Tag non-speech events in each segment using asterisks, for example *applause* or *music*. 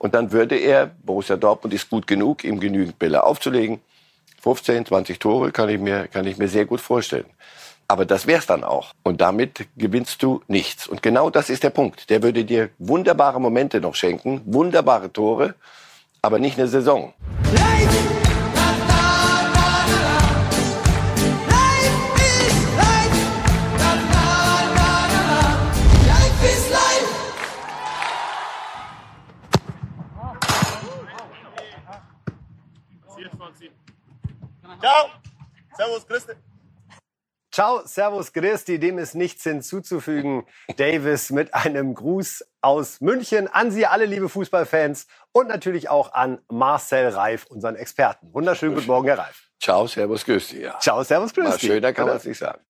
Und dann würde er, Borussia Dortmund ist gut genug, ihm genügend Bälle aufzulegen. 15, 20 Tore kann ich mir, kann ich mir sehr gut vorstellen. Aber das wär's dann auch. Und damit gewinnst du nichts. Und genau das ist der Punkt. Der würde dir wunderbare Momente noch schenken, wunderbare Tore, aber nicht eine Saison. Ciao. Servus, Christi. Ciao, Servus, Christi, dem ist nichts hinzuzufügen. Davis mit einem Gruß aus München an Sie alle, liebe Fußballfans und natürlich auch an Marcel Reif, unseren Experten. Wunderschönen guten Morgen, Herr Reif. Ciao, Servus, grüß dich. Ja. Ciao, Servus, grüß Mal dich. schöner kann man es nicht sagen.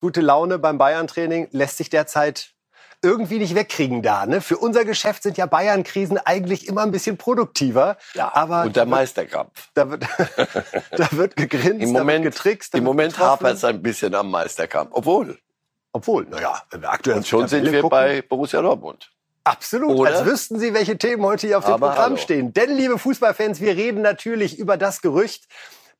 Gute Laune beim Bayern-Training lässt sich derzeit irgendwie nicht wegkriegen da. Ne? Für unser Geschäft sind ja Bayern-Krisen eigentlich immer ein bisschen produktiver. Ja, aber und der Meisterkampf. da wird, *laughs* da wird gegrinst, Im da Moment, wird getrickst. Da im Moment hapert es ein bisschen am Meisterkampf. Obwohl, Obwohl, naja, aktuell und schon sind wir gucken, bei Borussia Dortmund. Absolut, Oder? als wüssten Sie, welche Themen heute hier auf dem Aber Programm hallo. stehen. Denn, liebe Fußballfans, wir reden natürlich über das Gerücht,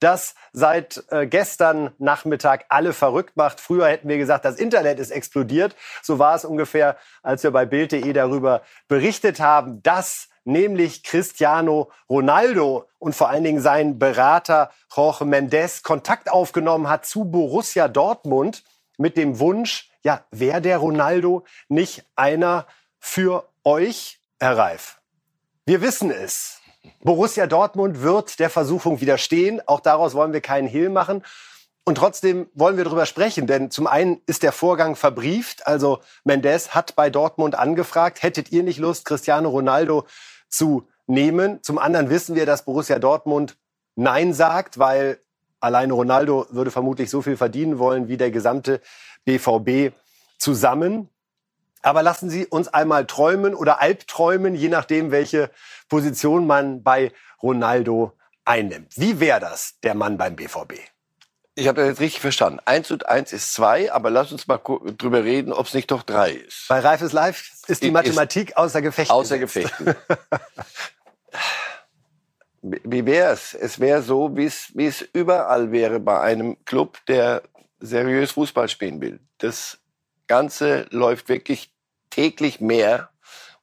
das seit äh, gestern Nachmittag alle verrückt macht. Früher hätten wir gesagt, das Internet ist explodiert. So war es ungefähr, als wir bei Bild.de darüber berichtet haben, dass nämlich Cristiano Ronaldo und vor allen Dingen sein Berater Jorge Mendes Kontakt aufgenommen hat zu Borussia Dortmund mit dem Wunsch, ja, wäre der Ronaldo nicht einer für euch, Herr Reif? Wir wissen es. Borussia Dortmund wird der Versuchung widerstehen. Auch daraus wollen wir keinen Hehl machen. Und trotzdem wollen wir darüber sprechen, denn zum einen ist der Vorgang verbrieft. Also Mendes hat bei Dortmund angefragt, hättet ihr nicht Lust, Cristiano Ronaldo zu nehmen? Zum anderen wissen wir, dass Borussia Dortmund Nein sagt, weil alleine Ronaldo würde vermutlich so viel verdienen wollen wie der gesamte BVB zusammen. Aber lassen Sie uns einmal träumen oder albträumen, je nachdem, welche Position man bei Ronaldo einnimmt. Wie wäre das, der Mann beim BVB? Ich habe das jetzt richtig verstanden. Eins und eins ist zwei, aber lass uns mal drüber reden, ob es nicht doch drei ist. Bei Reif ist live ist die Ist- Mathematik außer Gefecht. Außer. Gefechten. *laughs* Wie wäre es? Es wäre so, wie es wie es überall wäre bei einem Club, der seriös Fußball spielen will. Das Ganze läuft wirklich täglich mehr.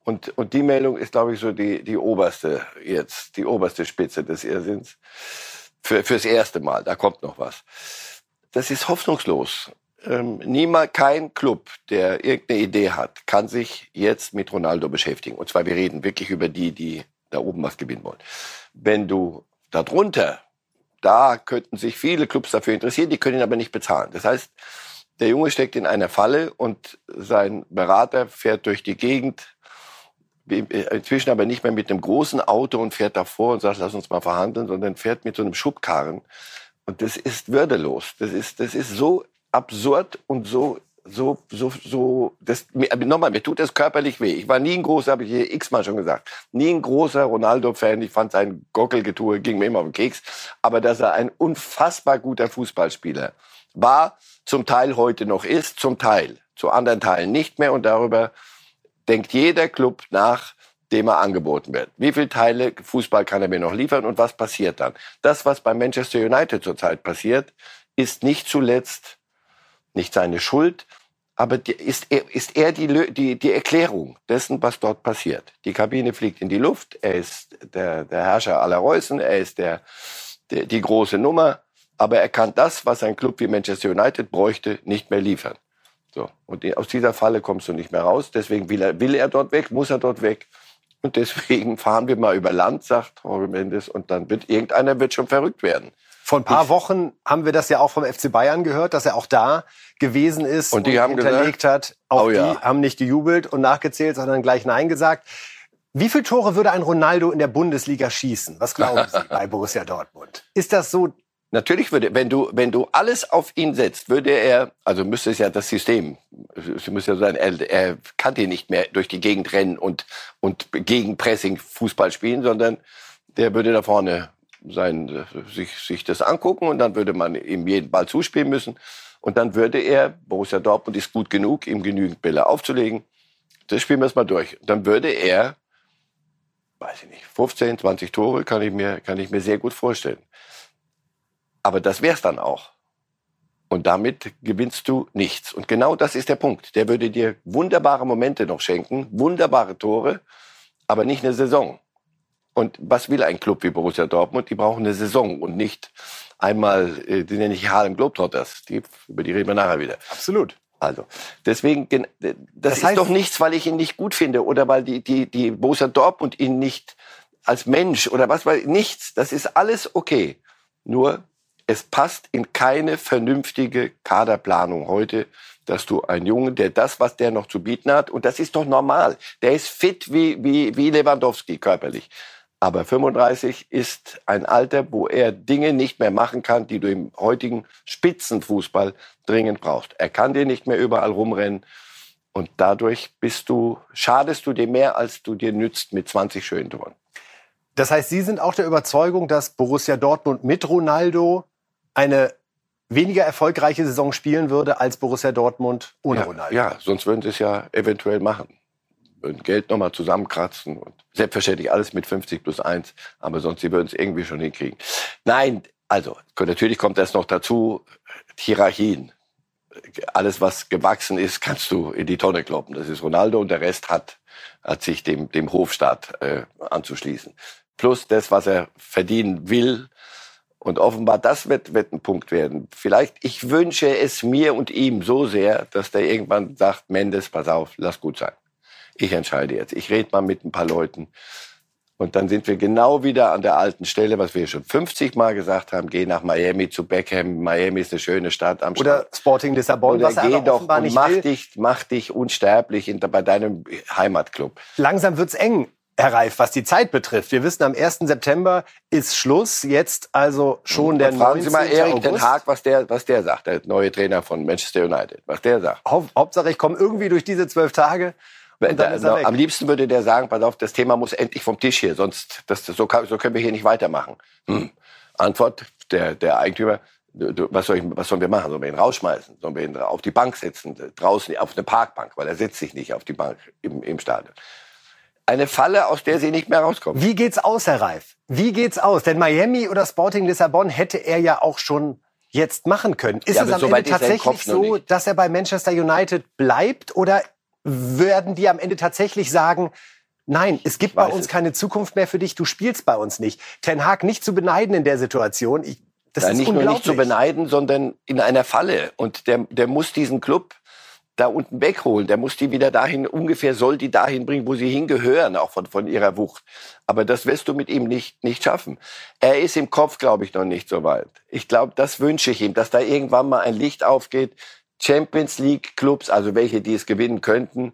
Und, und die Meldung ist, glaube ich, so die, die oberste jetzt, die oberste Spitze des Irrsinns. Für, fürs erste Mal, da kommt noch was. Das ist hoffnungslos. Ähm, niemand, kein Club, der irgendeine Idee hat, kann sich jetzt mit Ronaldo beschäftigen. Und zwar, wir reden wirklich über die, die da oben was gewinnen wollen. Wenn du darunter, da könnten sich viele Clubs dafür interessieren, die können ihn aber nicht bezahlen. Das heißt, der Junge steckt in einer Falle und sein Berater fährt durch die Gegend, inzwischen aber nicht mehr mit einem großen Auto und fährt davor und sagt, lass uns mal verhandeln, sondern fährt mit so einem Schubkarren. Und das ist würdelos. Das ist, das ist so absurd und so, so, so, so, das, nochmal, mir tut das körperlich weh. Ich war nie ein großer, habe ich hier x-mal schon gesagt, nie ein großer Ronaldo-Fan. Ich fand sein Gockelgetue, ging mir immer auf den Keks. Aber dass er ein unfassbar guter Fußballspieler war, zum Teil heute noch ist, zum Teil, zu anderen Teilen nicht mehr. Und darüber denkt jeder Club nach, dem er angeboten wird. Wie viele Teile Fußball kann er mir noch liefern und was passiert dann? Das, was bei Manchester United zurzeit passiert, ist nicht zuletzt nicht seine Schuld, aber ist, er, ist er die, die, die Erklärung dessen, was dort passiert. Die Kabine fliegt in die Luft, er ist der, der Herrscher aller Reußen, er ist der, der, die große Nummer, aber er kann das, was ein Club wie Manchester United bräuchte, nicht mehr liefern. So. Und aus dieser Falle kommst du nicht mehr raus. Deswegen will er, will er dort weg, muss er dort weg. Und deswegen *laughs* fahren wir mal über Land, sagt Jorge Mendes, und dann wird irgendeiner wird schon verrückt werden. Vor ein paar Wochen haben wir das ja auch vom FC Bayern gehört, dass er auch da gewesen ist Und die haben hinterlegt hat. Auch Oh ja. die haben nicht gejubelt und nachgezählt, sondern gleich Nein gesagt. Wie viele Tore würde ein Ronaldo in der Bundesliga schießen? Was glauben Sie *laughs* bei Borussia Dortmund? Ist das so? Natürlich würde, wenn du, wenn du alles auf ihn setzt, würde er, also müsste es ja das System, es müsste ja sein, er, er kann dir nicht mehr durch die Gegend rennen und, und gegen Pressing Fußball spielen, sondern der würde da vorne sein, sich, sich das angucken und dann würde man ihm jeden Ball zuspielen müssen. Und dann würde er, Borussia Dortmund ist gut genug, ihm genügend Bälle aufzulegen. Das spielen wir es mal durch. Dann würde er weiß ich nicht, 15, 20 Tore kann ich mir, kann ich mir sehr gut vorstellen. Aber das wär's dann auch. Und damit gewinnst du nichts. Und genau das ist der Punkt. Der würde dir wunderbare Momente noch schenken, wunderbare Tore, aber nicht eine Saison. Und was will ein Club wie Borussia Dortmund? Die brauchen eine Saison und nicht einmal, äh, die nenne ich Harlem Globetrotters. Die, über die reden wir nachher wieder. Absolut. Also, deswegen, das, das ist doch nichts, weil ich ihn nicht gut finde oder weil die, die, die Borussia Dortmund ihn nicht als Mensch oder was, weil nichts. Das ist alles okay. Nur, es passt in keine vernünftige Kaderplanung heute, dass du einen Jungen, der das, was der noch zu bieten hat, und das ist doch normal. Der ist fit wie, wie, wie Lewandowski körperlich. Aber 35 ist ein Alter, wo er Dinge nicht mehr machen kann, die du im heutigen Spitzenfußball dringend brauchst. Er kann dir nicht mehr überall rumrennen. Und dadurch bist du, schadest du dir mehr, als du dir nützt mit 20 schönen Toren. Das heißt, Sie sind auch der Überzeugung, dass Borussia Dortmund mit Ronaldo eine weniger erfolgreiche Saison spielen würde als Borussia Dortmund ohne ja, Ronaldo. Ja, sonst würden sie es ja eventuell machen. Würden Geld nochmal zusammenkratzen und selbstverständlich alles mit 50 plus 1, aber sonst sie würden es irgendwie schon hinkriegen. Nein, also natürlich kommt das noch dazu, Hierarchien. Alles, was gewachsen ist, kannst du in die Tonne kloppen. Das ist Ronaldo und der Rest hat, hat sich dem, dem Hofstaat äh, anzuschließen. Plus das, was er verdienen will, und offenbar, das wird, wird ein Punkt werden. Vielleicht, ich wünsche es mir und ihm so sehr, dass der irgendwann sagt, Mendes, pass auf, lass gut sein. Ich entscheide jetzt. Ich rede mal mit ein paar Leuten. Und dann sind wir genau wieder an der alten Stelle, was wir schon 50 Mal gesagt haben. Geh nach Miami zu Beckham. Miami ist eine schöne Stadt am Oder Strand. Sporting Lissabon, Oder was er geh doch und nicht mach will. dich, mach dich unsterblich in, bei deinem Heimatclub. Langsam wird's eng, Herr Reif, was die Zeit betrifft. Wir wissen, am 1. September ist Schluss. Jetzt also schon der Und fragen Sie mal 19. Erik August. Den Haag, was der, was der sagt, der neue Trainer von Manchester United, was der sagt. Haupt- Hauptsache, ich komme irgendwie durch diese zwölf Tage. Da- weg. am liebsten würde der sagen, pass auf, das Thema muss endlich vom Tisch hier, sonst das, so, kann, so können wir hier nicht weitermachen. Hm. Antwort, der, der Eigentümer, was, soll ich, was sollen wir machen? Sollen wir ihn rausschmeißen? Sollen wir ihn auf die Bank setzen? Draußen auf eine Parkbank, weil er setzt sich nicht auf die Bank im, im Stadion. Eine Falle, aus der sie nicht mehr rauskommen. Wie geht's aus, Herr Reif? Wie geht's aus? Denn Miami oder Sporting Lissabon hätte er ja auch schon jetzt machen können. Ist Ja, es aber am so Ende tatsächlich so, dass er bei Manchester United bleibt? Oder werden die am Ende tatsächlich sagen, nein, es gibt bei uns es. keine Zukunft mehr für dich, du spielst bei uns nicht. Ten Hag nicht zu beneiden in der Situation. Ich, das Ja, ist nicht nur nicht zu beneiden, sondern in einer Falle. Und der, der muss diesen Club da unten wegholen. Der muss die wieder dahin, ungefähr soll die dahin bringen, wo sie hingehören, auch von, von ihrer Wucht. Aber das wirst du mit ihm nicht, nicht schaffen. Er ist im Kopf, glaube ich, noch nicht so weit. Ich glaube, das wünsche ich ihm, dass da irgendwann mal ein Licht aufgeht. Champions League Clubs, also welche, die es gewinnen könnten,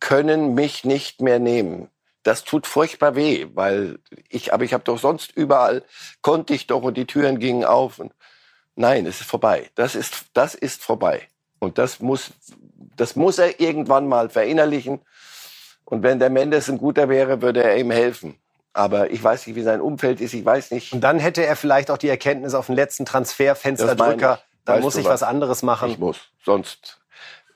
können mich nicht mehr nehmen. Das tut furchtbar weh, weil ich, aber ich habe doch sonst überall, konnte ich doch und die Türen gingen auf. Und nein, es ist vorbei. Das ist, das ist vorbei. Und das muss, das muss er irgendwann mal verinnerlichen. Und wenn der Mendes ein guter wäre, würde er ihm helfen. Aber ich weiß nicht, wie sein Umfeld ist. Ich weiß nicht. Und dann hätte er vielleicht auch die Erkenntnis auf den letzten Transferfensterdrücker, Das meine ich. dann muss ich was was? anderes machen. Ich muss. Sonst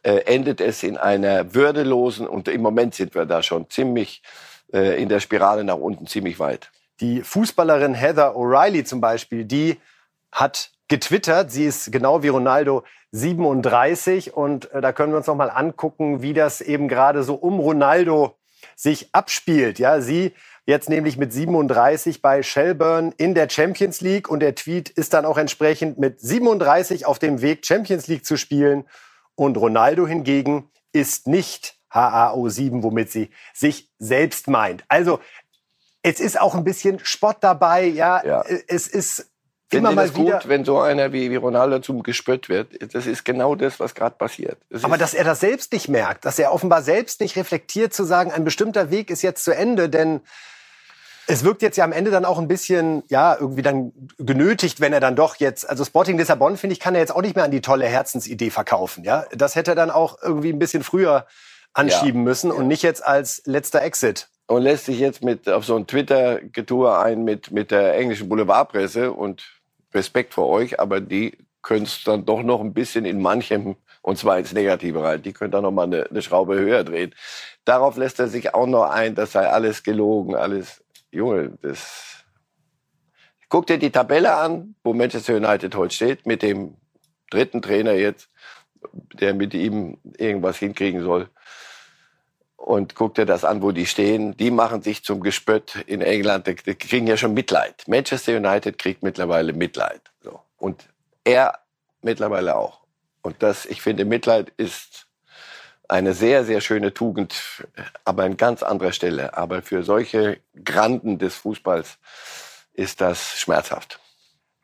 äh, endet es in einer würdelosen, und im Moment sind wir da schon ziemlich äh, in der Spirale nach unten, ziemlich weit. Die Fußballerin Heather O'Reilly zum Beispiel, die hat getwittert, sie ist genau wie Ronaldo 37 und äh, da können wir uns noch mal angucken, wie das eben gerade so um Ronaldo sich abspielt. Ja, sie jetzt nämlich mit 37 bei Shelburne in der Champions League und der Tweet ist dann auch entsprechend mit 37 auf dem Weg Champions League zu spielen und Ronaldo hingegen ist nicht HAO7, womit sie sich selbst meint. Also es ist auch ein bisschen Spott dabei, ja. Ja. Es ist immer Sie mal das wieder. gut, wenn so einer wie, wie Ronaldo zum gespött wird? Das ist genau das, was gerade passiert. Das Aber dass er das selbst nicht merkt, dass er offenbar selbst nicht reflektiert, zu sagen, ein bestimmter Weg ist jetzt zu Ende, denn es wirkt jetzt ja am Ende dann auch ein bisschen, ja, irgendwie dann genötigt, wenn er dann doch jetzt, also Sporting Lissabon, finde ich, kann er jetzt auch nicht mehr an die tolle Herzensidee verkaufen, ja. Das hätte er dann auch irgendwie ein bisschen früher anschieben müssen und nicht jetzt als letzter Exit. und lässt sich jetzt mit auf so ein Twitter-Getue ein mit, mit der englischen Boulevardpresse und Respekt vor euch, aber die können es dann doch noch ein bisschen in manchem Und zwar ins Negative rein. Die können da noch mal eine, eine Schraube höher drehen. Darauf lässt er sich auch noch ein, das sei alles gelogen, alles. Junge, das. Guck dir die Tabelle an, wo Manchester United heute steht, mit dem dritten Trainer jetzt, der mit ihm irgendwas hinkriegen soll und guck dir das an, wo die stehen. Die machen sich zum Gespött in England. Die, kriegen ja schon Mitleid. Manchester United kriegt mittlerweile Mitleid. So. Und er mittlerweile auch. Und das, ich finde, Mitleid ist eine sehr, sehr schöne Tugend, aber an ganz anderer Stelle. Aber für solche Granden des Fußballs ist das schmerzhaft.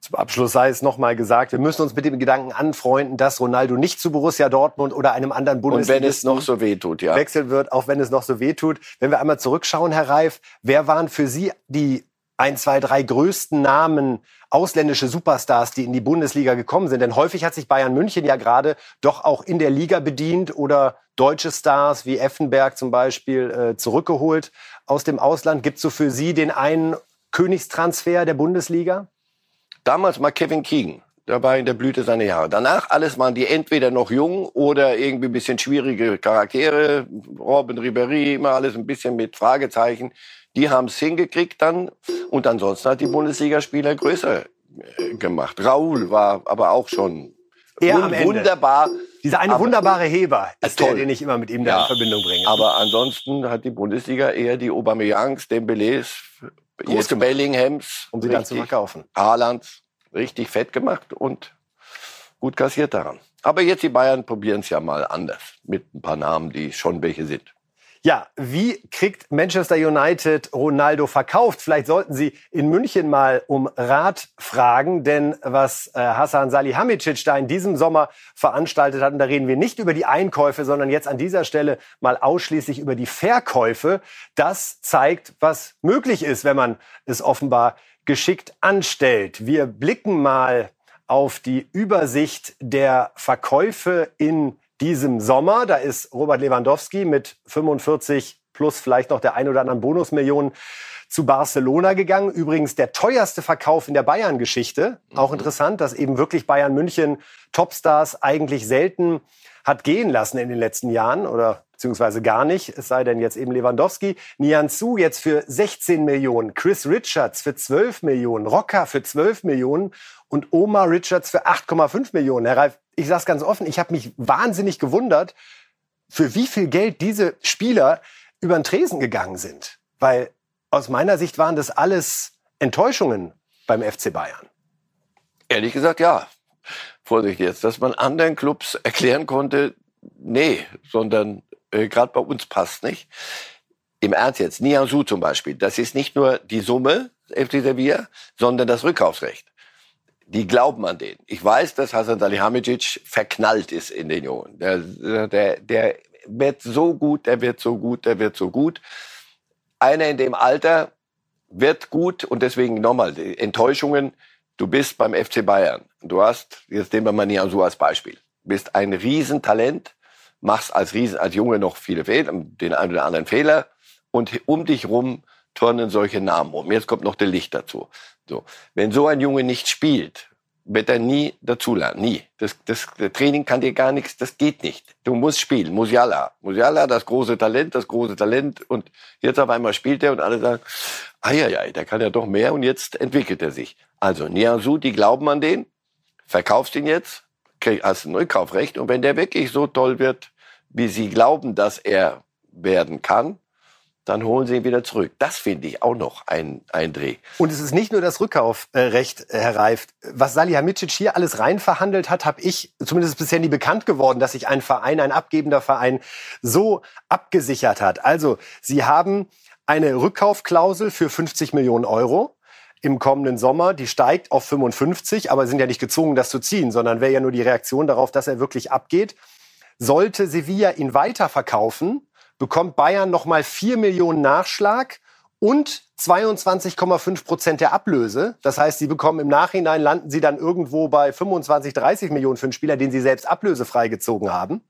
Zum Abschluss sei es nochmal gesagt, wir müssen uns mit dem Gedanken anfreunden, dass Ronaldo nicht zu Borussia Dortmund oder einem anderen Bundesligisten Und wenn es noch so wehtut, ja. wechseln wird, auch wenn es noch so wehtut. Wenn wir einmal zurückschauen, Herr Reif, wer waren für Sie die ein, zwei, drei größten Namen, ausländische Superstars, die in die Bundesliga gekommen sind? Denn häufig hat sich Bayern München ja gerade doch auch in der Liga bedient oder deutsche Stars wie Effenberg zum Beispiel äh, zurückgeholt aus dem Ausland. Gibt es so für Sie den einen Königstransfer der Bundesliga? Damals mal Kevin Keegan. Da war in der Blüte seiner Jahre. Danach alles waren die entweder noch jung oder irgendwie ein bisschen schwierige Charaktere. Robin Ribéry, immer alles ein bisschen mit Fragezeichen. Die haben es hingekriegt dann. Und ansonsten hat die Bundesligaspieler größer äh, gemacht. Raoul war aber auch schon Er wun- am Ende. wunderbar. Dieser eine Aber- wunderbare Heber ist der, toll. den ich immer mit ihm Ja. in Verbindung bringe. Aber ansonsten hat die Bundesliga eher die Aubameyangs, Dembélés, jetzt gemacht. Bellinghams, um sie dann zu verkaufen. Haaland richtig fett gemacht und gut kassiert daran. Aber jetzt die Bayern probieren es ja mal anders mit ein paar Namen, die schon welche sind. Ja, wie kriegt Manchester United Ronaldo verkauft? Vielleicht sollten Sie in München mal um Rat fragen, denn was äh, Hasan Salihamidzic da in diesem Sommer veranstaltet hat, und da reden wir nicht über die Einkäufe, sondern jetzt an dieser Stelle mal ausschließlich über die Verkäufe, das zeigt, was möglich ist, wenn man es offenbar geschickt anstellt. Wir blicken mal auf die Übersicht der Verkäufe in diesem Sommer. Da ist Robert Lewandowski mit 45 plus vielleicht noch der ein oder anderen Bonusmillionen zu Barcelona gegangen. Übrigens der teuerste Verkauf in der Bayern-Geschichte. Auch interessant, dass eben wirklich Bayern München Topstars eigentlich selten hat gehen lassen in den letzten Jahren oder beziehungsweise gar nicht, es sei denn jetzt eben Lewandowski. Nianzou jetzt für 16 Millionen, Chris Richards für 12 Millionen, Rocker für 12 Millionen und Omar Richards für 8,5 Millionen. Herr Reif, ich sage es ganz offen, ich habe mich wahnsinnig gewundert, für wie viel Geld diese Spieler über den Tresen gegangen sind. Weil aus meiner Sicht waren das alles Enttäuschungen beim FC Bayern. Ehrlich gesagt, ja. Vorsicht jetzt, dass man anderen Clubs erklären konnte, nee, sondern äh, gerade bei uns passt nicht. Im Ernst jetzt, Nianzou zum Beispiel, das ist nicht nur die Summe, FC Sevilla, sondern das Rückkaufsrecht. Die glauben an den. Ich weiß, dass Hasan Salihamidzic verknallt ist in den Jungen. Der, der, der wird so gut, der wird so gut, der wird so gut. Einer in dem Alter wird gut und deswegen nochmal, Enttäuschungen, du bist beim FC Bayern. Du hast, jetzt nehmen wir mal Nianzou als Beispiel, bist ein Riesentalent, machst als Riesen, als Junge noch viele Fehler, den einen oder anderen Fehler und um dich rum turnen solche Namen um. Jetzt kommt noch der Licht dazu. So. Wenn so ein Junge nicht spielt, wird er nie dazulernen. Nie. Das, das, das Training kann dir gar nichts, das geht nicht. Du musst spielen. Musiala. Musiala, das große Talent, das große Talent. Und jetzt auf einmal spielt er und alle sagen, eieiei, der kann ja doch mehr und jetzt entwickelt er sich. Also Nianzou, die glauben an den, verkaufst ihn jetzt, krieg- hast ein Rückkaufrecht und wenn der wirklich so toll wird, wie sie glauben, dass er werden kann, dann holen sie ihn wieder zurück. Das finde ich auch noch ein, ein Dreh. Und es ist nicht nur das Rückkaufrecht, äh, Herr Reif. Was Salihamidzic hier alles rein verhandelt hat, habe ich zumindest bisher nie bekannt geworden, dass sich ein Verein, ein abgebender Verein so abgesichert hat. Also, Sie haben eine Rückkaufklausel für 50 Millionen Euro im kommenden Sommer. Die steigt auf 55, aber sind ja nicht gezwungen, das zu ziehen, sondern wäre ja nur die Reaktion darauf, dass er wirklich abgeht. Sollte Sevilla ihn weiterverkaufen, bekommt Bayern nochmal 4 Millionen Nachschlag und 22,5 Prozent der Ablöse. Das heißt, sie bekommen im Nachhinein, landen sie dann irgendwo bei 25, 30 Millionen für einen Spieler, den sie selbst ablösefrei gezogen haben.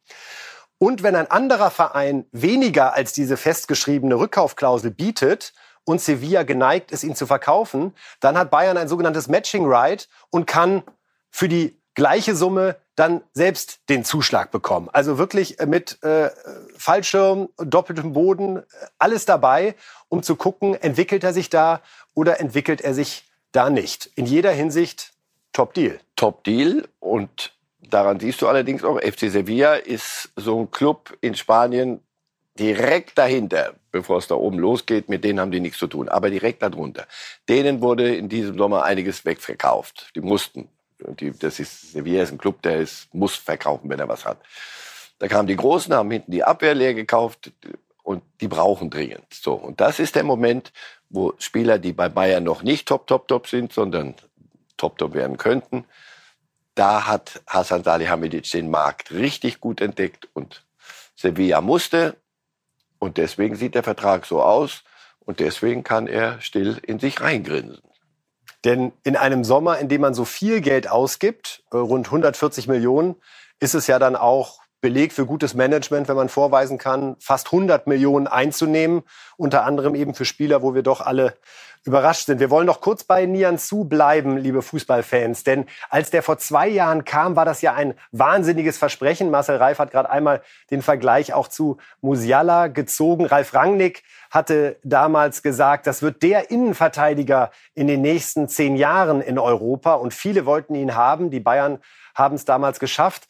Und wenn ein anderer Verein weniger als diese festgeschriebene Rückkaufklausel bietet und Sevilla geneigt ist, ihn zu verkaufen, dann hat Bayern ein sogenanntes Matching Right und kann für die gleiche Summe dann selbst den Zuschlag bekommen. Also wirklich mit äh, Fallschirm, doppeltem Boden, alles dabei, um zu gucken, entwickelt er sich da oder entwickelt er sich da nicht. In jeder Hinsicht Top Deal. Top Deal und daran siehst du allerdings auch, FC Sevilla ist so ein Club in Spanien direkt dahinter, bevor es da oben losgeht, mit denen haben die nichts zu tun, aber direkt darunter. Denen wurde in diesem Sommer einiges wegverkauft. Die mussten. Die, das ist, Sevilla ist ein Club, der ist, muss verkaufen, wenn er was hat. Da kamen die Großen, haben hinten die Abwehr leer gekauft und die brauchen dringend. So. Und das ist der Moment, wo Spieler, die bei Bayern noch nicht top, top, top sind, sondern top, top werden könnten, da hat Hasan Salihamidzic den Markt richtig gut entdeckt und Sevilla musste und deswegen sieht der Vertrag so aus und deswegen kann er still in sich reingrinsen. Denn in einem Sommer, in dem man so viel Geld ausgibt, äh, rund 140 Millionen, ist es ja dann auch Beleg für gutes Management, wenn man vorweisen kann, fast 100 Millionen einzunehmen, unter anderem eben für Spieler, wo wir doch alle überrascht sind. Wir wollen noch kurz bei Nian Su bleiben, liebe Fußballfans, denn als der vor zwei Jahren kam, war das ja ein wahnsinniges Versprechen. Marcel Reif hat gerade einmal den Vergleich auch zu Musiala gezogen. Ralf Rangnick hatte damals gesagt, das wird der Innenverteidiger in den nächsten zehn Jahren in Europa und viele wollten ihn haben. Die Bayern haben es damals geschafft.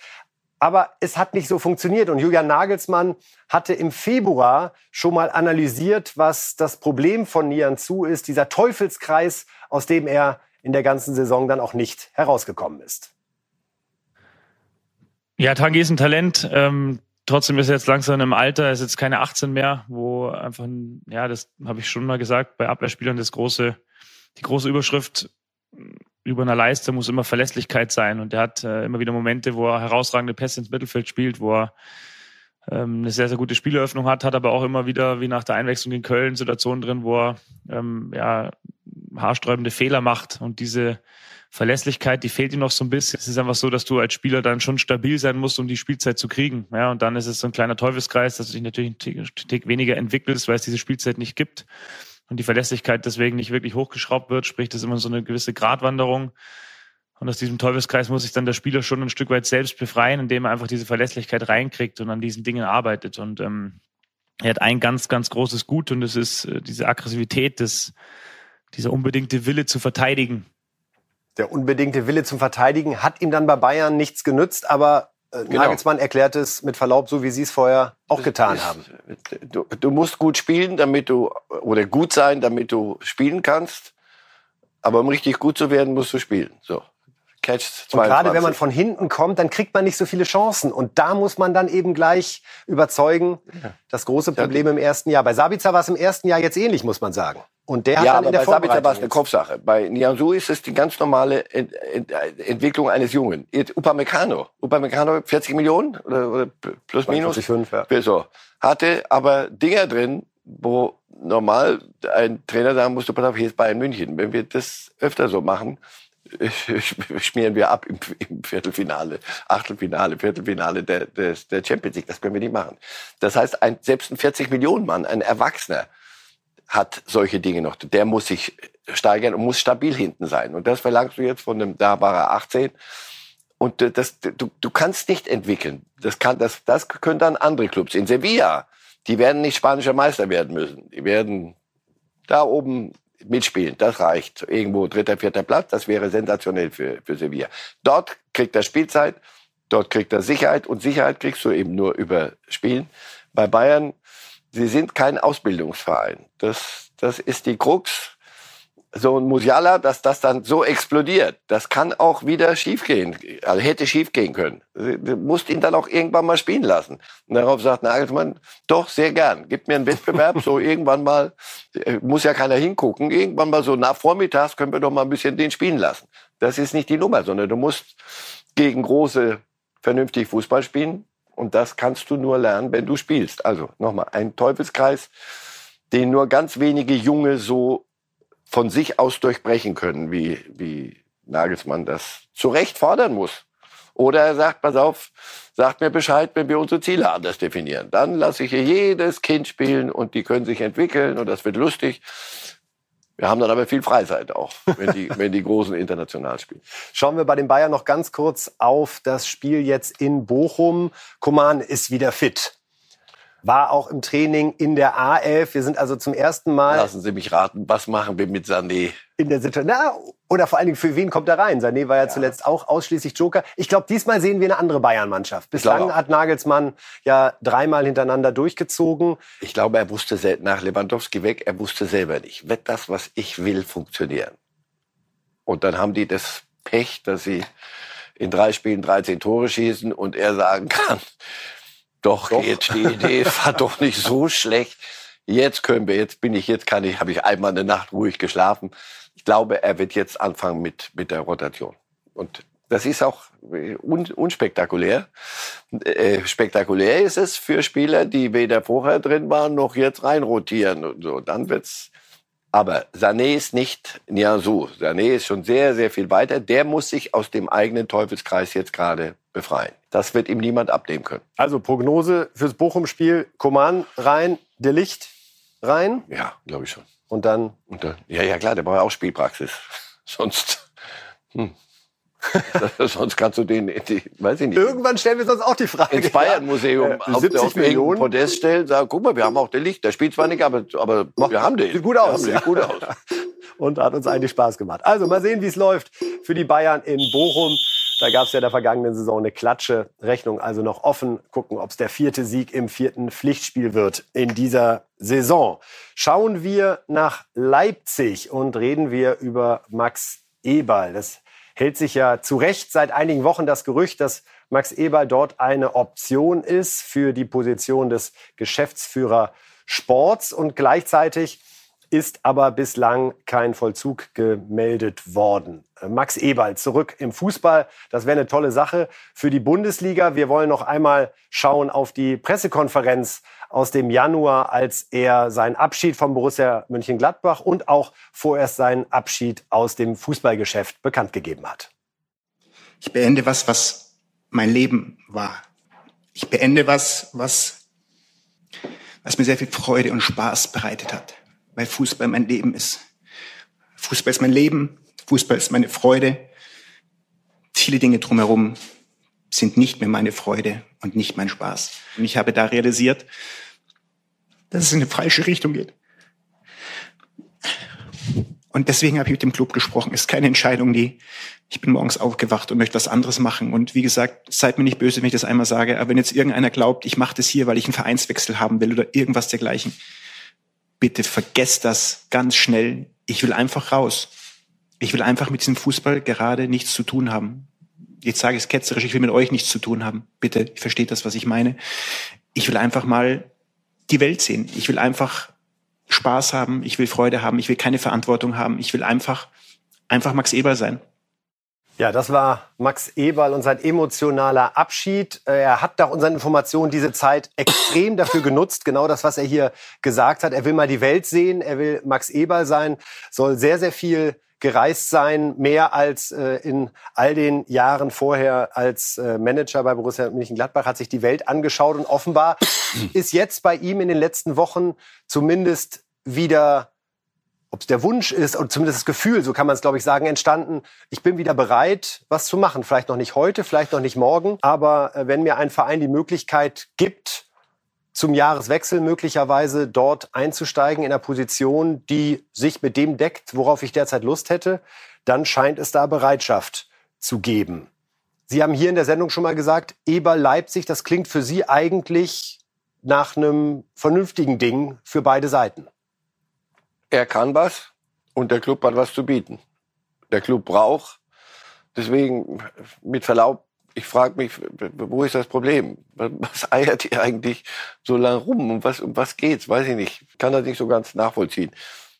Aber es hat nicht so funktioniert. Und Julian Nagelsmann hatte im Februar schon mal analysiert, was das Problem von Nian Zu ist, dieser Teufelskreis, aus dem er in der ganzen Saison dann auch nicht herausgekommen ist. Ja, Tangi ist ein Talent. Ähm, trotzdem ist er jetzt langsam im Alter, er ist jetzt keine 18 mehr, wo einfach, ja, das habe ich schon mal gesagt, bei Abwehrspielern das große, die große Überschrift über einer Leiste muss immer Verlässlichkeit sein. Und er hat äh, immer wieder Momente, wo er herausragende Pässe ins Mittelfeld spielt, wo er ähm, eine sehr, sehr gute Spieleröffnung hat, hat aber auch immer wieder, wie nach der Einwechslung in Köln, Situationen drin, wo er ähm, ja, haarsträubende Fehler macht. Und diese Verlässlichkeit, die fehlt ihm noch so ein bisschen. Es ist einfach so, dass du als Spieler dann schon stabil sein musst, um die Spielzeit zu kriegen. Ja, und dann ist es so ein kleiner Teufelskreis, dass du dich natürlich einen Tick, weniger entwickelst, weil es diese Spielzeit nicht gibt und die Verlässlichkeit deswegen nicht wirklich hochgeschraubt wird, sprich, das ist immer so eine gewisse Gratwanderung. Und aus diesem Teufelskreis muss sich dann der Spieler schon ein Stück weit selbst befreien, indem er einfach diese Verlässlichkeit reinkriegt und an diesen Dingen arbeitet. Und ähm, er hat ein ganz, ganz großes Gut und das ist äh, diese Aggressivität, das, dieser unbedingte Wille zu verteidigen. Der unbedingte Wille zum Verteidigen hat ihm dann bei Bayern nichts genützt, aber äh, genau. Nagelsmann erklärt es mit Verlaub, so wie Sie es vorher auch getan ist, haben. Du, du, musst gut spielen, damit du, oder gut sein, damit du spielen kannst. Aber um richtig gut zu werden, musst du spielen. So. Catch 22. Und gerade wenn man von hinten kommt, dann kriegt man nicht so viele Chancen. Und da muss man dann eben gleich überzeugen. Ja. Das große Problem im ersten Jahr. Bei Sabitzer war es im ersten Jahr jetzt ähnlich, muss man sagen. Und der hat ja, dann in der bei Sabitzer war es eine Kopfsache. Bei Nianzou ist es die ganz normale Ent Ent Entwicklung eines Jungen. Upamecano, Upamecano 40 Millionen oder, oder plus minus. 45, ja. So. Hatte aber Dinger drin, wo normal ein Trainer sagen musste, pass auf, hier ist Bayern München. Wenn wir das öfter so machen, *laughs* schmieren wir ab im, im, Viertelfinale, Achtelfinale, Viertelfinale der, der, der Champions League. Das können wir nicht machen. Das heißt, ein, selbst ein 40 Millionen Mann, ein Erwachsener, hat solche Dinge noch. Der muss sich steigern und muss stabil hinten sein. Und das verlangst du jetzt von einem, da war er 18. Und das, du, du kannst nicht entwickeln. Das kann, das, das können dann andere Clubs. In Sevilla, die werden nicht spanischer Meister werden müssen. Die werden da oben mitspielen. Das reicht. Irgendwo dritter, vierter Platz. Das wäre sensationell für, für Sevilla. Dort kriegt er Spielzeit. Dort kriegt er Sicherheit. Und Sicherheit kriegst du eben nur über Spielen. Bei Bayern, sie sind kein Ausbildungsverein. Das, das ist die Krux so ein Musiala, dass das dann so explodiert, das kann auch wieder schiefgehen. Also hätte schiefgehen können. Du musst ihn dann auch irgendwann mal spielen lassen. Und darauf sagt Nagelsmann, doch, sehr gern. Gib mir einen Wettbewerb, so *laughs* irgendwann mal, äh, muss ja keiner hingucken, irgendwann mal so nach Vormittags können wir doch mal ein bisschen den spielen lassen. Das ist nicht die Nummer, sondern du musst gegen große vernünftig Fußball spielen. Und das kannst du nur lernen, wenn du spielst. Also nochmal, ein Teufelskreis, den nur ganz wenige Junge so von sich aus durchbrechen können, wie, wie Nagelsmann das zu Recht fordern muss. Oder er sagt, pass auf, sagt mir Bescheid, wenn wir unsere Ziele anders definieren. Dann lasse ich hier jedes Kind spielen und die können sich entwickeln und das wird lustig. Wir haben dann aber viel Freizeit auch, wenn die, *laughs* wenn die Großen international spielen. Schauen wir bei den Bayern noch ganz kurz auf das Spiel jetzt in Bochum. Koman ist wieder fit war auch im Training in der A11. Wir sind also zum ersten Mal. Lassen Sie mich raten, was machen wir mit Sané? In der Situation. Na, oder vor allen Dingen, für wen kommt er rein? Sané war ja, ja. zuletzt auch ausschließlich Joker. Ich glaube, diesmal sehen wir eine andere Bayern-Mannschaft. Bislang hat Nagelsmann ja dreimal hintereinander durchgezogen. Ich glaube, er wusste nach Lewandowski weg, er wusste selber nicht. Wird das, was ich will, funktionieren? Und dann haben die das Pech, dass sie in drei Spielen 13 Tore schießen und er sagen *laughs* kann, doch, doch. Jetzt, die Idee *laughs* war doch nicht so schlecht. Jetzt können wir, jetzt bin ich, jetzt kann ich, habe ich einmal eine Nacht ruhig geschlafen. Ich glaube, er wird jetzt anfangen mit, mit der Rotation. Und das ist auch un, unspektakulär. Äh, spektakulär ist es für Spieler, die weder vorher drin waren, noch jetzt reinrotieren und so. Dann wird's, aber Sané ist nicht Nianzou. Sané ist schon sehr, sehr viel weiter. Der muss sich aus dem eigenen Teufelskreis jetzt gerade befreien. Das wird ihm niemand abnehmen können. Also Prognose fürs Bochum-Spiel: Koman rein, der Licht rein. Ja, glaube ich schon. Und dann? Und dann? Ja, ja, klar, der braucht ja auch Spielpraxis. *laughs* Sonst. Hm. *laughs* sonst kannst du den, die, weiß ich nicht. Irgendwann stellen wir uns auch die Frage. Ins Bayern-Museum ja, auf, auf Millionen Podest stellen, sagen, guck mal, wir haben auch den Licht. Der spielt zwar nicht, aber, aber wir haben den. Sieht gut aus. Sieht gut aus. *laughs* Und hat uns eigentlich Spaß gemacht. Also mal sehen, wie es läuft für die Bayern in Bochum. Da gab es ja der vergangenen Saison eine Klatsche. Rechnung also noch offen. Gucken, ob es der vierte Sieg im vierten Pflichtspiel wird in dieser Saison. Schauen wir nach Leipzig und reden wir über Max Eberl. Das hält sich ja zu Recht seit einigen Wochen das Gerücht, dass Max Eberl dort eine Option ist für die Position des Geschäftsführer Sports und gleichzeitig ist aber bislang kein Vollzug gemeldet worden. Max Eberl zurück im Fußball, das wäre eine tolle Sache für die Bundesliga. Wir wollen noch einmal schauen auf die Pressekonferenz aus dem Januar, als er seinen Abschied vom Borussia Mönchengladbach und auch vorerst seinen Abschied aus dem Fußballgeschäft bekannt gegeben hat. Ich beende was, was mein Leben war. Ich beende was, was, was mir sehr viel Freude und Spaß bereitet hat weil Fußball mein Leben ist. Fußball ist mein Leben, Fußball ist meine Freude. Viele Dinge drumherum sind nicht mehr meine Freude und nicht mein Spaß. Und ich habe da realisiert, dass es in eine falsche Richtung geht. Und deswegen habe ich mit dem Club gesprochen. Es ist keine Entscheidung, die ich bin morgens aufgewacht und möchte was anderes machen. Und wie gesagt, seid mir nicht böse, wenn ich das einmal sage, aber wenn jetzt irgendeiner glaubt, ich mache das hier, weil ich einen Vereinswechsel haben will oder irgendwas dergleichen, bitte vergesst das ganz schnell. Ich will einfach raus. Ich will einfach mit diesem Fußball gerade nichts zu tun haben. Jetzt sage ich es ketzerisch, ich will mit euch nichts zu tun haben. Bitte, versteht das, was ich meine. Ich will einfach mal die Welt sehen. Ich will einfach Spaß haben. Ich will Freude haben. Ich will keine Verantwortung haben. Ich will einfach, einfach Max Eber sein. Ja, das war Max Eberl und sein emotionaler Abschied. Äh, er hat nach unseren Informationen diese Zeit extrem dafür genutzt, genau das, was er hier gesagt hat. Er will mal die Welt sehen, er will Max Eberl sein, soll sehr, sehr viel gereist sein, mehr als äh, in all den Jahren vorher als äh, Manager bei Borussia Mönchengladbach, hat sich die Welt angeschaut und offenbar ist jetzt bei ihm in den letzten Wochen zumindest wieder ob es der Wunsch ist und zumindest das Gefühl, so kann man es glaube ich sagen, entstanden, ich bin wieder bereit, was zu machen. Vielleicht noch nicht heute, vielleicht noch nicht morgen, aber äh, wenn mir ein Verein die Möglichkeit gibt, zum Jahreswechsel möglicherweise dort einzusteigen in einer Position, die sich mit dem deckt, worauf ich derzeit Lust hätte, dann scheint es da Bereitschaft zu geben. Sie haben hier in der Sendung schon mal gesagt, Eber Leipzig, das klingt für Sie eigentlich nach einem vernünftigen Ding für beide Seiten er kann was und der Club hat was zu bieten. Der Club braucht. Deswegen, mit Verlaub, ich frage mich, wo ist das Problem? Was eiert ihr eigentlich so lange rum? Um was, um was geht's? Weiß ich nicht. Ich kann das nicht so ganz nachvollziehen.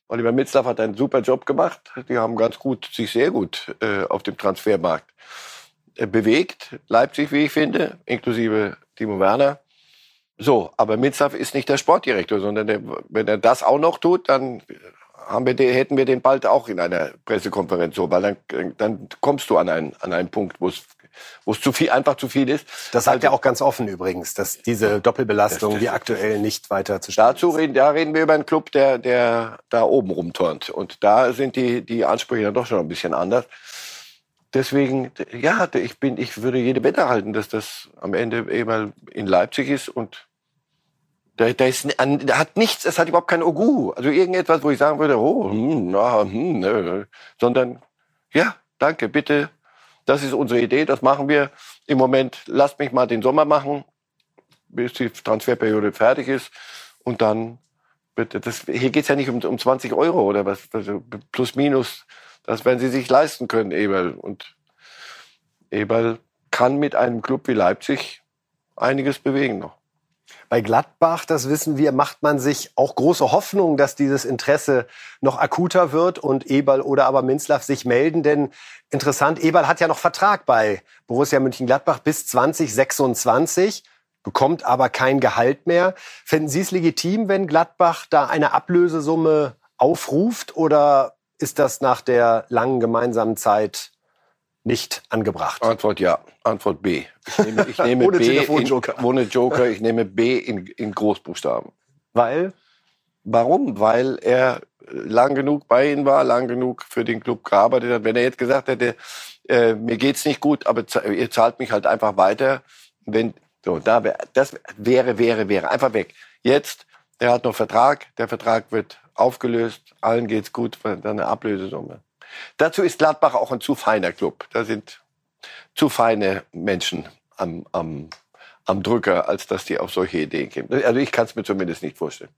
Oliver Mitzlaff hat einen super Job gemacht. Die haben ganz gut, sich sehr gut äh, auf dem Transfermarkt äh, bewegt. Leipzig, wie ich finde, inklusive Timo Werner. So, aber Mitzaf ist nicht der Sportdirektor, sondern der, wenn er das auch noch tut, dann haben wir den, hätten wir den bald auch in einer Pressekonferenz so, weil dann, dann kommst du an einen, an einen Punkt, wo es wo es zu viel, einfach zu viel ist. Das sagt er auch ganz offen übrigens, dass diese Doppelbelastung, die aktuell nicht weiter zu Dazu reden, da reden wir über einen Club, der, der da oben rumturnt. Und da sind die, die Ansprüche dann doch schon ein bisschen anders. Deswegen, ja, ich bin, ich würde jede Wette halten, dass das am Ende eben in Leipzig ist und da, da, ist, da hat nichts, es hat überhaupt kein Ogu. Also irgendetwas, wo ich sagen würde, oh, hm, na, hm, ne, sondern ja, danke, bitte. Das ist unsere Idee, das machen wir im Moment. Lasst mich mal den Sommer machen, bis die Transferperiode fertig ist. Und dann bitte, das, hier geht's ja nicht um, um 20 Euro oder was, also plus minus. Das werden sie sich leisten können, Eberl. Und Eberl kann mit einem Club wie Leipzig einiges bewegen noch. Bei Gladbach, das wissen wir, macht man sich auch große Hoffnung, dass dieses Interesse noch akuter wird und Eberl oder aber Minzlaff sich melden. Denn interessant, Eberl hat ja noch Vertrag bei Borussia Mönchengladbach bis 2026, bekommt aber kein Gehalt mehr. Finden Sie es legitim, wenn Gladbach da eine Ablösesumme aufruft oder ist das nach der langen gemeinsamen Zeit nicht angebracht? Antwort ja. Antwort B. Ich nehme, ich *laughs* nehme ohne B. In, ohne Joker. Ich nehme B in, in Großbuchstaben. Weil? Warum? Weil er lang genug bei ihnen war, lang genug für den Club gearbeitet hat. Wenn er jetzt gesagt hätte, äh, mir geht's nicht gut, aber ihr zahlt mich halt einfach weiter, wenn so da wär, das wäre wäre wäre einfach weg. Jetzt, der hat noch Vertrag, der Vertrag wird aufgelöst, allen geht's gut, dann eine Ablösesumme. Dazu ist Gladbach auch ein zu feiner Club. Da sind zu feine Menschen am, am, am Drücker, als dass die auf solche Ideen kämen. Also ich kann es mir zumindest nicht vorstellen.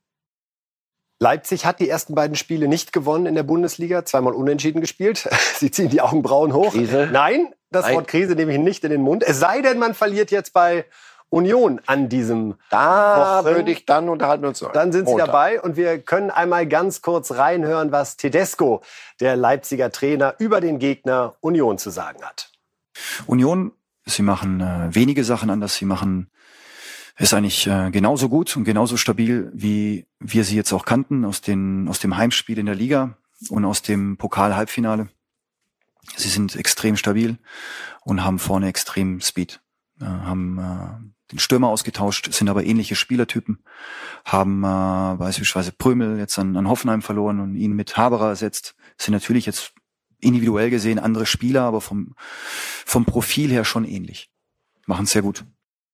Leipzig hat die ersten beiden Spiele nicht gewonnen in der Bundesliga, zweimal unentschieden gespielt. *laughs* Sie ziehen die Augenbrauen hoch. Krise? Nein, das Nein. Wort Krise nehme ich nicht in den Mund. Es sei denn, man verliert jetzt bei Union an diesem Da Wochen. würde ich dann unterhalten uns noch. Dann sind Sie dabei und wir können einmal ganz kurz reinhören, was Tedesco, der Leipziger Trainer, über den Gegner Union zu sagen hat. Union, sie machen äh, wenige Sachen anders, sie machen es eigentlich äh, genauso gut und genauso stabil, wie wir sie jetzt auch kannten aus, den, aus dem Heimspiel in der Liga und aus dem Pokal-Halbfinale. Sie sind extrem stabil und haben vorne extrem Speed. Äh, haben äh, den Stürmer ausgetauscht, sind aber ähnliche Spielertypen, haben äh, beispielsweise Prömel jetzt an, an Hoffenheim verloren und ihn mit Haberer ersetzt, sind natürlich jetzt individuell gesehen andere Spieler, aber vom, vom Profil her schon ähnlich. Machen es sehr gut.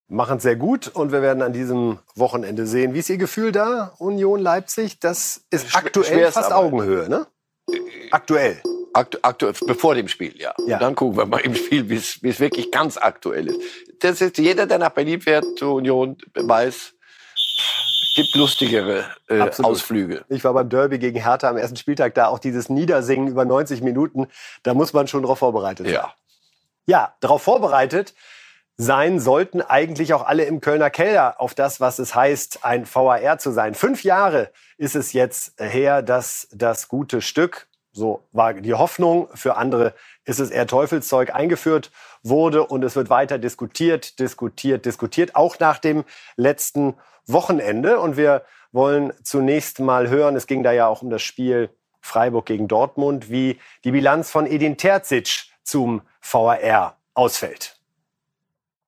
Machen es sehr gut und wir werden an diesem Wochenende sehen. Wie ist Ihr Gefühl da, Union Leipzig? Das ist aktuell fast Augenhöhe, ne? Aktuell. Aktu aktuell, bevor dem Spiel, ja. ja. dann gucken wir mal im Spiel, wie es wirklich ganz aktuell ist. Das ist jeder, der nach Berlin fährt zur Union, weiß, gibt lustigere äh, Ausflüge. Ich war beim Derby gegen Hertha am ersten Spieltag da, auch dieses Niedersingen über 90 Minuten, da muss man schon darauf vorbereitet sein. Ja. Ja, darauf vorbereitet sein sollten eigentlich auch alle im Kölner Keller auf das, was es heißt, ein VAR zu sein. Fünf Jahre ist es jetzt her, dass das gute Stück so war die Hoffnung. Für andere ist es eher Teufelszeug eingeführt wurde und es wird weiter diskutiert, diskutiert, diskutiert, auch nach dem letzten Wochenende. Und wir wollen zunächst mal hören, es ging da ja auch um das Spiel Freiburg gegen Dortmund, wie die Bilanz von Edin Terzic zum VAR ausfällt.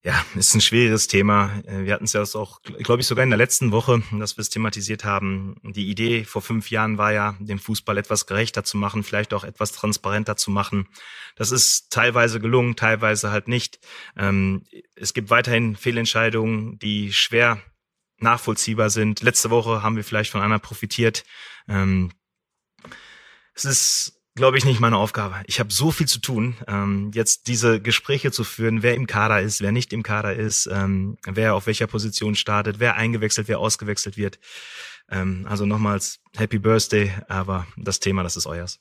Ja, *laughs* ist ein schwieriges Thema. Äh, wir hatten es ja auch, glaube ich, sogar in der letzten Woche, dass wir es thematisiert haben. Die Idee vor fünf Jahren war ja, den Fußball etwas gerechter zu machen, vielleicht auch etwas transparenter zu machen. Das ist teilweise gelungen, teilweise halt nicht. Ähm, es gibt weiterhin Fehlentscheidungen, die schwer nachvollziehbar sind. Letzte Woche haben wir vielleicht von einer profitiert. Ähm, es ist glaube ich, nicht meine Aufgabe. Ich habe so viel zu tun, ähm, jetzt diese Gespräche zu führen, wer im Kader ist, wer nicht im Kader ist, ähm, wer auf welcher Position startet, wer eingewechselt, wer ausgewechselt wird. Ähm, also nochmals Happy Birthday, aber das Thema, das ist euers.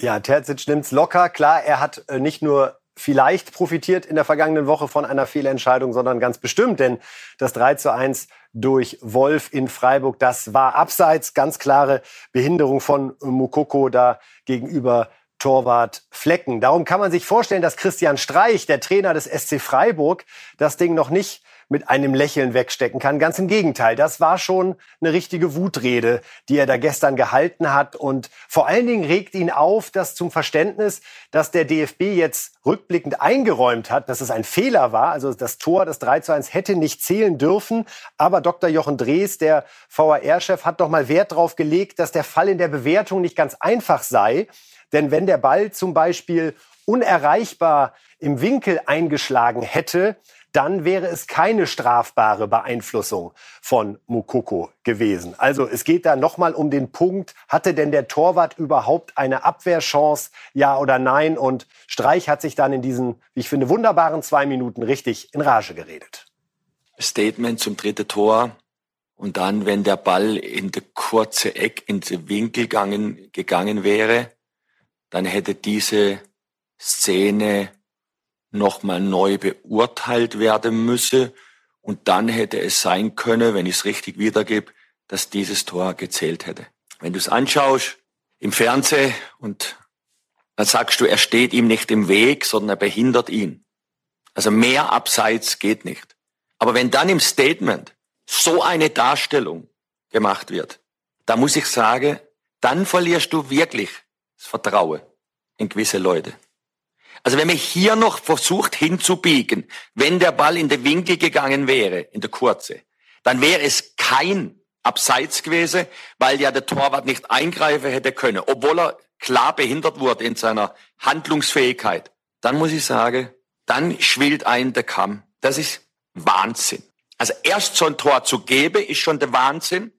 Ja, Terzic nimmt's locker. Klar, er hat äh, nicht nur vielleicht profitiert in der vergangenen Woche von einer Fehlentscheidung, sondern ganz bestimmt, denn das 3 zu 1 durch Wolf in Freiburg. Das war abseits, ganz klare Behinderung von Mukoko da gegenüber Torwart Flecken. Darum kann man sich vorstellen, dass Christian Streich, der Trainer des SC Freiburg, das Ding noch nicht mit einem Lächeln wegstecken kann. Ganz im Gegenteil, das war schon eine richtige Wutrede, die er da gestern gehalten hat. Und vor allen Dingen regt ihn auf, dass zum Verständnis, dass der DFB jetzt rückblickend eingeräumt hat, dass es ein Fehler war. Also das Tor, das 3 zu 1 hätte nicht zählen dürfen. Aber Dr. Jochen Drees, der VAR-Chef, hat doch mal Wert darauf gelegt, dass der Fall in der Bewertung nicht ganz einfach sei. Denn wenn der Ball zum Beispiel unerreichbar im Winkel eingeschlagen hätte, dann wäre es keine strafbare Beeinflussung von Mukoko gewesen. Also es geht da nochmal um den Punkt, hatte denn der Torwart überhaupt eine Abwehrchance, ja oder nein? Und Streich hat sich dann in diesen, wie ich finde, wunderbaren zwei Minuten richtig in Rage geredet. Statement zum dritten Tor. Und dann, wenn der Ball in der kurze Eck, in den Winkel gegangen, gegangen wäre, dann hätte diese Szene nochmal neu beurteilt werden müsse. Und dann hätte es sein können, wenn ich es richtig wiedergebe, dass dieses Tor gezählt hätte. Wenn du es anschaust im Fernsehen und dann sagst du, er steht ihm nicht im Weg, sondern er behindert ihn. Also mehr abseits geht nicht. Aber wenn dann im Statement so eine Darstellung gemacht wird, da muss ich sagen, dann verlierst du wirklich das Vertrauen in gewisse Leute. Also wenn man hier noch versucht hinzubiegen, wenn der Ball in den Winkel gegangen wäre, in der Kurze, dann wäre es kein Abseits gewesen, weil ja der Torwart nicht eingreifen hätte können, obwohl er klar behindert wurde in seiner Handlungsfähigkeit. Dann muss ich sagen, dann schwillt ein der Kamm. Das ist Wahnsinn. Also erst so ein Tor zu geben, ist schon der Wahnsinn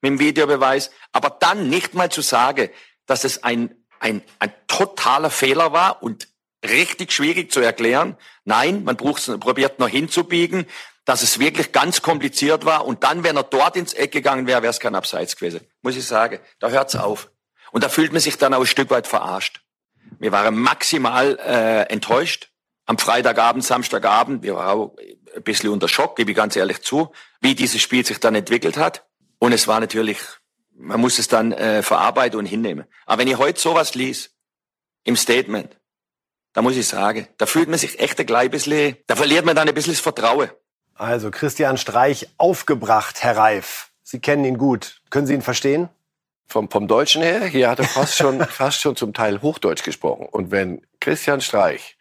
mit dem Videobeweis, aber dann nicht mal zu sagen, dass es ein, ein, ein totaler Fehler war und richtig schwierig zu erklären. Nein, man probiert noch hinzubiegen, dass es wirklich ganz kompliziert war. Und dann, wenn er dort ins Eck gegangen wäre, wäre es kein Abseits gewesen. Muss ich sagen, da hört's auf. Und da fühlt man sich dann auch ein Stück weit verarscht. Wir waren maximal äh, enttäuscht. Am Freitagabend, Samstagabend, wir waren auch ein bisschen unter Schock, gebe ich ganz ehrlich zu, wie dieses Spiel sich dann entwickelt hat. Und es war natürlich, man muss es dann äh, verarbeiten und hinnehmen. Aber wenn ich heute sowas lies, im Statement, da muss ich sagen, da fühlt man sich echt ein klein bisschen, da verliert man dann ein bisschen das Vertrauen. Also Christian Streich aufgebracht, Herr Reif. Sie kennen ihn gut. Können Sie ihn verstehen? Vom, vom Deutschen her, hier hat er fast schon, *laughs* fast schon zum Teil Hochdeutsch gesprochen. Und wenn Christian Streich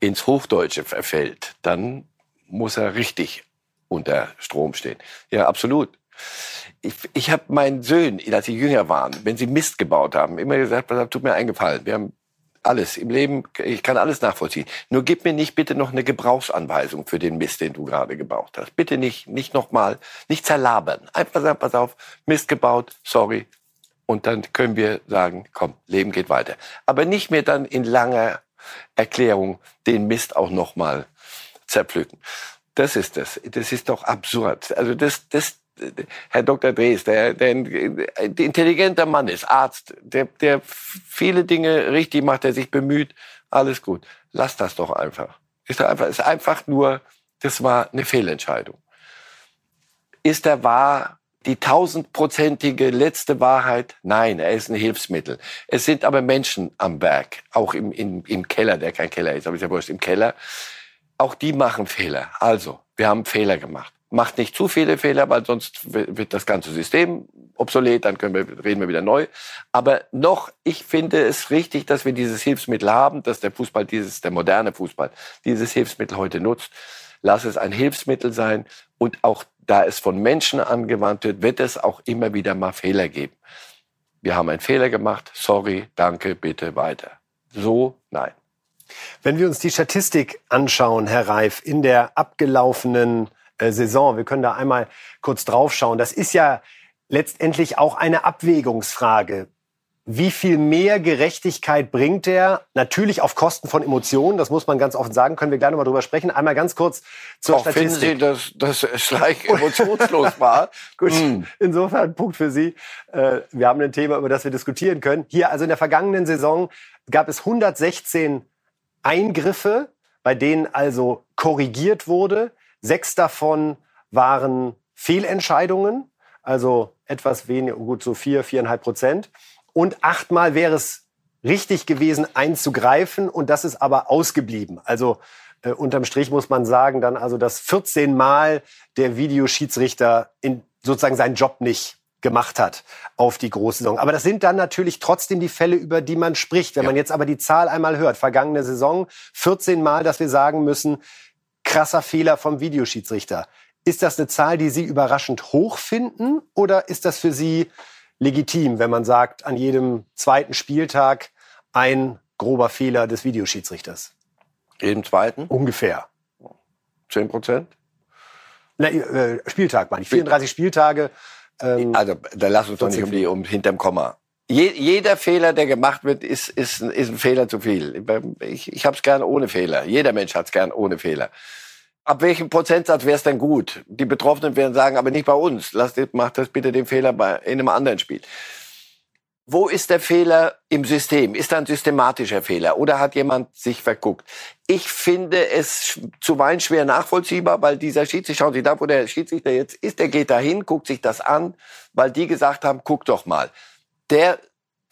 ins Hochdeutsche verfällt, dann muss er richtig unter Strom stehen. Ja, absolut. Ich, ich habe meinen Söhnen, als sie jünger waren, wenn sie Mist gebaut haben, immer gesagt, tut mir eingefallen. Wir haben alles im Leben, ich kann alles nachvollziehen. Nur gib mir nicht bitte noch eine Gebrauchsanweisung für den Mist, den du gerade gebaut hast. Bitte nicht, nicht nochmal, nicht zerlabern. Einfach sagen, pass auf, Mist gebaut, sorry. Und dann können wir sagen, komm, Leben geht weiter. Aber nicht mehr dann in langer Erklärung den Mist auch nochmal zerpflücken. Das ist das. Das ist doch absurd. Also das, das, Herr Dr. Drees, der, der ein intelligenter Mann ist, Arzt, der, der viele Dinge richtig macht, der sich bemüht, alles gut. Lass das doch einfach. Ist einfach, ist einfach nur, das war eine Fehlentscheidung. Ist er wahr die tausendprozentige letzte Wahrheit? Nein, er ist ein Hilfsmittel. Es sind aber Menschen am Berg, auch im, im, im Keller, der kein Keller ist, aber ist ja wurscht, im Keller. Auch die machen Fehler. Also, wir haben Fehler gemacht macht nicht zu viele Fehler, weil sonst wird das ganze System obsolet, dann können wir, reden wir wieder neu. Aber noch, ich finde es richtig, dass wir dieses Hilfsmittel haben, dass der Fußball dieses, der moderne Fußball dieses Hilfsmittel heute nutzt. Lass es ein Hilfsmittel sein und auch da es von Menschen angewandt wird, wird es auch immer wieder mal Fehler geben. Wir haben einen Fehler gemacht, sorry, danke, bitte weiter. So, nein. Wenn wir uns die Statistik anschauen, Herr Reif, in der abgelaufenen Saison. Wir können da einmal kurz draufschauen. Das ist ja letztendlich auch eine Abwägungsfrage. Wie viel mehr Gerechtigkeit bringt er? Natürlich auf Kosten von Emotionen, das muss man ganz offen sagen, können wir gleich nochmal drüber sprechen. Einmal ganz kurz zur Auch Statistik. Finden Sie, dass das Schleich emotionslos war? *laughs* Gut, Mm. insofern Punkt für Sie. Äh, Wir haben ein Thema, über das wir diskutieren können. Hier, also in der vergangenen Saison gab es 116 Eingriffe, bei denen also korrigiert wurde. Sechs davon waren Fehlentscheidungen, also etwas weniger, gut so vier, viereinhalb Prozent. Und achtmal wäre es richtig gewesen, einzugreifen und das ist aber ausgeblieben. Also Äh, unterm Strich muss man sagen, dann also, dass 14 Mal der Videoschiedsrichter in sozusagen seinen Job nicht gemacht hat auf die große Saison. Aber das sind dann natürlich trotzdem die Fälle, über die man spricht. Wenn ja. man jetzt aber die Zahl einmal hört, vergangene Saison 14 Mal, dass wir sagen müssen, krasser Fehler vom Videoschiedsrichter. Ist das eine Zahl, die Sie überraschend hoch finden oder ist das für Sie legitim, wenn man sagt, an jedem zweiten Spieltag ein grober Fehler des Videoschiedsrichters? Jeden zweiten? Ungefähr. Zehn Prozent? äh, Spieltag meine ich. 34 Spieltage. Ähm, also, da lass uns doch nicht um die, um hinterm Komma. Je, jeder Fehler, der gemacht wird, ist, ist, ist ein Fehler zu viel. Ich, ich habe es gern ohne Fehler. Jeder Mensch hat es gern ohne Fehler. Ab welchem Prozentsatz wäre es denn gut? Die Betroffenen werden sagen, aber nicht bei uns. Lass, macht das bitte den Fehler bei, in einem anderen Spiel. Wo ist der Fehler im System? Ist da ein systematischer Fehler oder hat jemand sich verguckt? Ich finde es zuweilen schwer nachvollziehbar, weil dieser Schiedsrichter, schauen Sie da, wo der Schiedsrichter jetzt ist, der geht da hin, guckt sich das an, weil die gesagt haben, guck doch mal. Der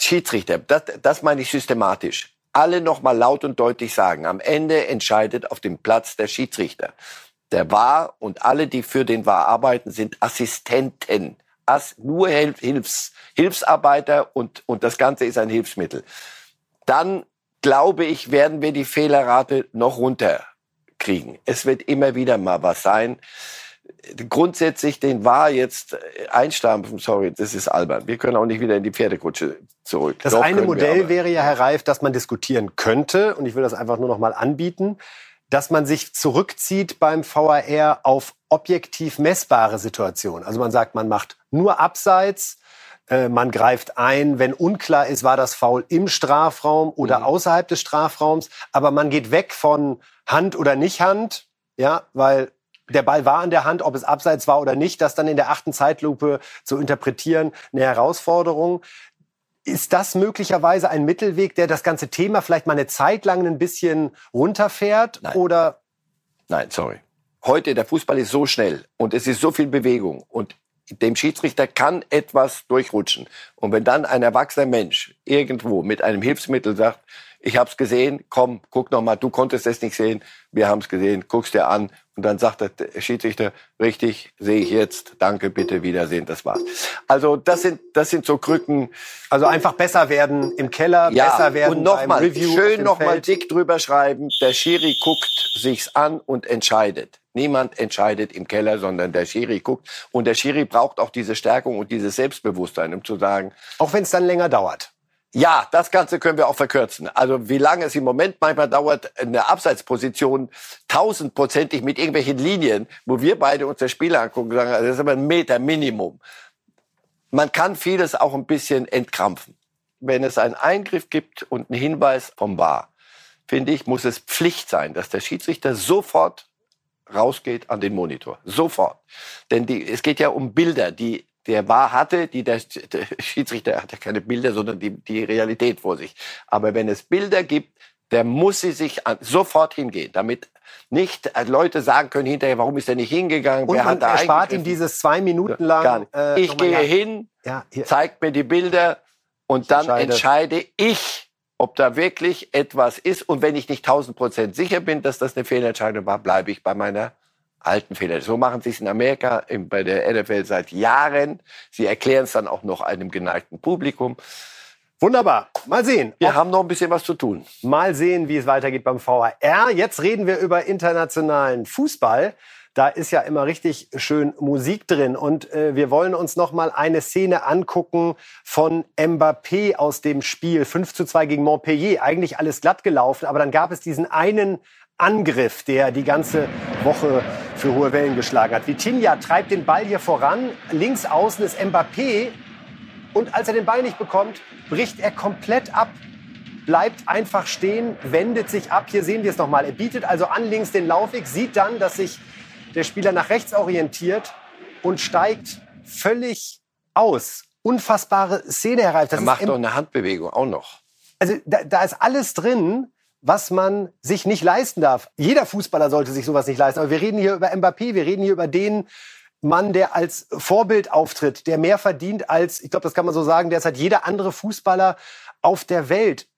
Schiedsrichter, das, das meine ich systematisch, alle nochmal laut und deutlich sagen, am Ende entscheidet auf dem Platz der Schiedsrichter. Der war und alle, die für den war arbeiten, sind Assistenten als nur Hilfs, Hilfsarbeiter und, und das Ganze ist ein Hilfsmittel. Dann glaube ich, werden wir die Fehlerrate noch runterkriegen. Es wird immer wieder mal was sein. Grundsätzlich den war jetzt einstampfen, sorry, das ist albern. Wir können auch nicht wieder in die Pferdekutsche zurück. Das Doch eine Modell wäre ja, Herr Reif, dass man diskutieren könnte, und ich will das einfach nur noch mal anbieten, dass man sich zurückzieht beim VAR auf objektiv messbare Situationen. Also man sagt, man macht nur Abseits, äh, man greift ein, wenn unklar ist, war das Foul im Strafraum oder mhm. außerhalb des Strafraums, aber man geht weg von Hand oder nicht Hand, ja, weil der Ball war an der Hand, ob es abseits war oder nicht, das dann in der achten Zeitlupe zu interpretieren, eine Herausforderung. Ist das möglicherweise ein Mittelweg, der das ganze Thema vielleicht mal eine Zeit lang ein bisschen runterfährt? Nein. Oder? Nein, sorry. Heute, der Fußball ist so schnell und es ist so viel Bewegung und dem Schiedsrichter kann etwas durchrutschen. Und wenn dann ein erwachsener Mensch irgendwo mit einem Hilfsmittel sagt, ich habe es gesehen, komm, guck noch mal, du konntest es nicht sehen, wir haben es gesehen, guck's dir an und dann sagt der Schiedsrichter, richtig, sehe ich jetzt, danke, bitte, Wiedersehen, das war's. Also das sind das sind so Krücken. Also einfach besser werden im Keller, ja, besser werden und noch mal, schön noch mal dick drüber schreiben, der Schiri guckt sich's an und entscheidet. Niemand entscheidet im Keller, sondern der Schiri guckt. Und der Schiri braucht auch diese Stärkung und dieses Selbstbewusstsein, um zu sagen. Auch wenn es dann länger dauert. Ja, das Ganze können wir auch verkürzen. Also wie lange es im Moment manchmal dauert, eine Abseitsposition tausendprozentig mit irgendwelchen Linien, wo wir beide uns das Spiel angucken sagen, das ist aber ein Meter Minimum. Man kann vieles auch ein bisschen entkrampfen. Wenn es einen Eingriff gibt und einen Hinweis vom War, finde ich, muss es Pflicht sein, dass der Schiedsrichter sofort rausgeht an den Monitor. Sofort. Denn die, es geht ja um Bilder, die der war hatte, die der, der Schiedsrichter hat ja keine Bilder, sondern die, die Realität vor sich. Aber wenn es Bilder gibt, der muss sie sich an, sofort hingehen, damit nicht äh, Leute sagen können hinterher, warum ist er nicht hingegangen? Und Wer hat da erspart ihm dieses zwei Minuten lang. Äh, ich gehe ja. hin, ja, zeigt mir die Bilder und ich dann entscheide. entscheide ich, ob da wirklich etwas ist. Und wenn ich nicht 1000 Prozent sicher bin, dass das eine Fehlentscheidung war, bleibe ich bei meiner alten Fehler. So machen sie es in Amerika bei der NFL seit Jahren. Sie erklären es dann auch noch einem geneigten Publikum. Wunderbar. Mal sehen. Wir haben noch ein bisschen was zu tun. Mal sehen, wie es weitergeht beim VHR. Jetzt reden wir über internationalen Fußball. Da ist ja immer richtig schön Musik drin. Und äh, wir wollen uns noch mal eine Szene angucken von Mbappé aus dem Spiel 5 zu 2 gegen Montpellier. Eigentlich alles glatt gelaufen, aber dann gab es diesen einen Angriff, der die ganze Woche für hohe Wellen geschlagen hat. Vitinha treibt den Ball hier voran. Links außen ist Mbappé. Und als er den Ball nicht bekommt, bricht er komplett ab. Bleibt einfach stehen, wendet sich ab. Hier sehen wir es nochmal. Er bietet also an links den Laufweg, sieht dann, dass sich der Spieler nach rechts orientiert und steigt völlig aus. Unfassbare Szene, Herr Reif. er macht doch eine Handbewegung auch noch. Also da, da ist alles drin was man sich nicht leisten darf. Jeder Fußballer sollte sich sowas nicht leisten. Aber wir reden hier über Mbappé, wir reden hier über den Mann, der als Vorbild auftritt, der mehr verdient als, ich glaube, das kann man so sagen, derzeit jeder andere Fußballer auf der Welt.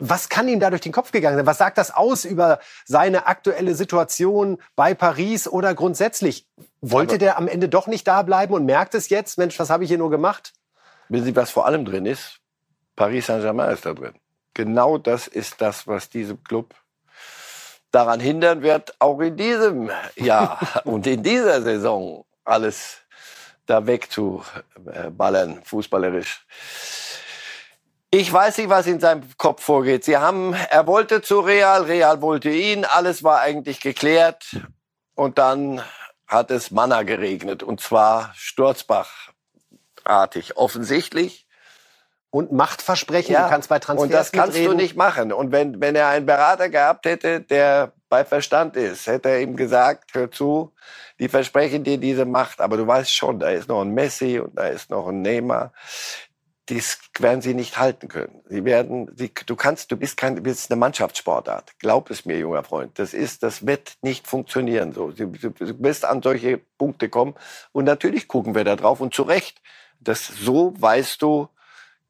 Was kann ihm da durch den Kopf gegangen sein? Was sagt das aus über seine aktuelle Situation bei Paris oder grundsätzlich? Wollte Aber- der am Ende doch nicht da bleiben und merkt es jetzt? Mensch, was habe ich hier nur gemacht? Wissen Sie, was vor allem drin ist? Paris Saint-Germain ist da drin. Genau das ist das, was diesem Club daran hindern wird, auch in diesem Jahr *laughs* und in dieser Saison alles da wegzuballern, fußballerisch. Ich weiß nicht, was in seinem Kopf vorgeht. Sie haben, er wollte zu Real, Real wollte ihn, alles war eigentlich geklärt. Und dann hat es Manna geregnet. Und zwar Sturzbach-artig. Offensichtlich. Und Machtversprechen, du kannst bei Transfers Und das kannst mitreden. du nicht machen. Und wenn, wenn er einen Berater gehabt hätte, der bei Verstand ist, hätte er ihm gesagt, hör zu, die versprechen dir diese Macht, aber du weißt schon, da ist noch ein Messi und da ist noch ein Neymar. Das werden sie nicht halten können. Sie werden, sie, du kannst, du bist kein, du bist eine Mannschaftssportart. Glaub es mir, junger Freund. Das ist, das wird nicht funktionieren so. Du, du, du wirst an solche Punkte kommen. Und natürlich gucken wir da drauf und zu Recht. Das, so weißt du,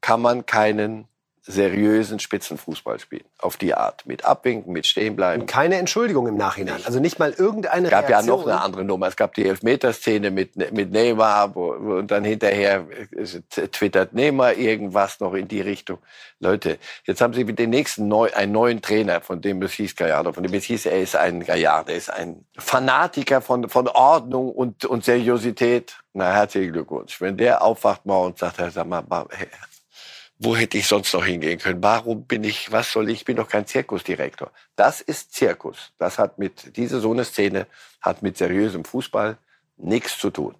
kann man keinen seriösen Spitzenfußball spielen. Auf die Art. Mit Abwinken, mit Stehenbleiben. Keine Entschuldigung im Nachhinein. Also nicht mal irgendeine Es gab ja Reaktion. noch eine andere Nummer. Es gab die Elfmeterszene mit, mit Neymar wo, und dann hinterher äh, twittert Neymar irgendwas noch in die Richtung. Leute, jetzt haben sie mit dem nächsten neu, einen neuen Trainer, von dem es hieß Gallardo, von dem es hieß, er ist ein Gallardo, er ist ein Fanatiker von, von Ordnung und, und Seriosität. Na, herzlichen Glückwunsch. Wenn der aufwacht morgen und sagt, sag mal, wo hätte ich sonst noch hingehen können? Warum bin ich, was soll ich, ich bin doch kein Zirkusdirektor. Das ist Zirkus. Das hat mit, diese so eine Szene hat mit seriösem Fußball nichts zu tun.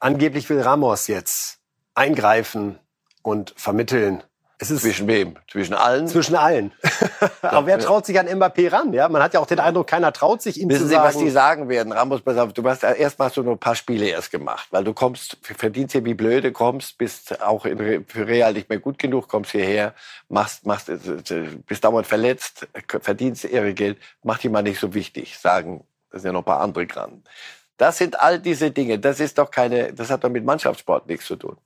Angeblich will Ramos jetzt eingreifen und vermitteln. Es ist Zwischen wem? Zwischen allen? zwischen allen. *laughs* *laughs* Aber wer traut sich an Mbappé ran? Ja, man hat ja auch den Eindruck, keiner traut sich ihm Wissen zu Sie, sagen. was die sagen werden? Ramos, pass auf, du hast erst mal du nur ein paar Spiele erst gemacht, weil du kommst, verdienst hier wie blöde, kommst, bist auch in, für Real nicht mehr gut genug, kommst hierher, machst, machst, äh, bist dauernd verletzt, verdienst ihre Geld, mach die mal nicht so wichtig, sagen, da sind ja noch ein paar andere dran. Das sind all diese Dinge. Das ist doch keine, das hat doch mit Mannschaftssport nichts zu tun.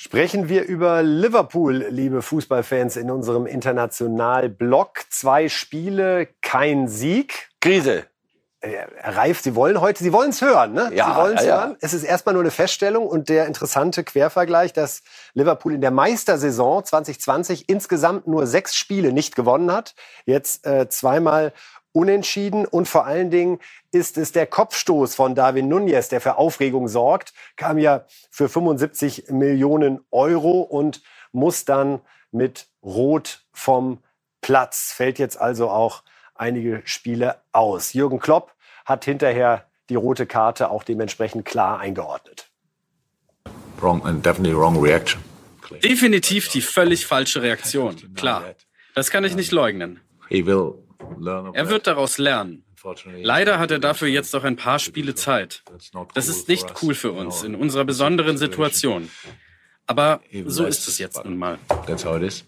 Sprechen wir über Liverpool, liebe Fußballfans, in unserem International-Block. Zwei Spiele, kein Sieg. Krise. Äh, Herr Reif, Sie wollen heute, Sie wollen es hören, ne? Ja, Sie wollen es ja, ja. hören. Es ist erstmal nur eine Feststellung und der interessante Quervergleich, dass Liverpool in der Meistersaison 2020 insgesamt nur sechs Spiele nicht gewonnen hat. Jetzt äh, zweimal unentschieden und vor allen Dingen ist es der Kopfstoß von Darwin Nunez, der für Aufregung sorgt, kam ja für 75 Millionen Euro und muss dann mit Rot vom Platz. Fällt jetzt also auch einige Spiele aus. Jürgen Klopp hat hinterher die rote Karte auch dementsprechend klar eingeordnet. Wrong and definitely wrong reaction. Definitiv die völlig falsche Reaktion. Klar. Das kann ich nicht leugnen. He will. Er wird daraus lernen. Leider hat er dafür jetzt noch ein paar Spiele Zeit. Das ist nicht cool für uns in unserer besonderen Situation. Aber so ist es jetzt nun mal. That's how it is.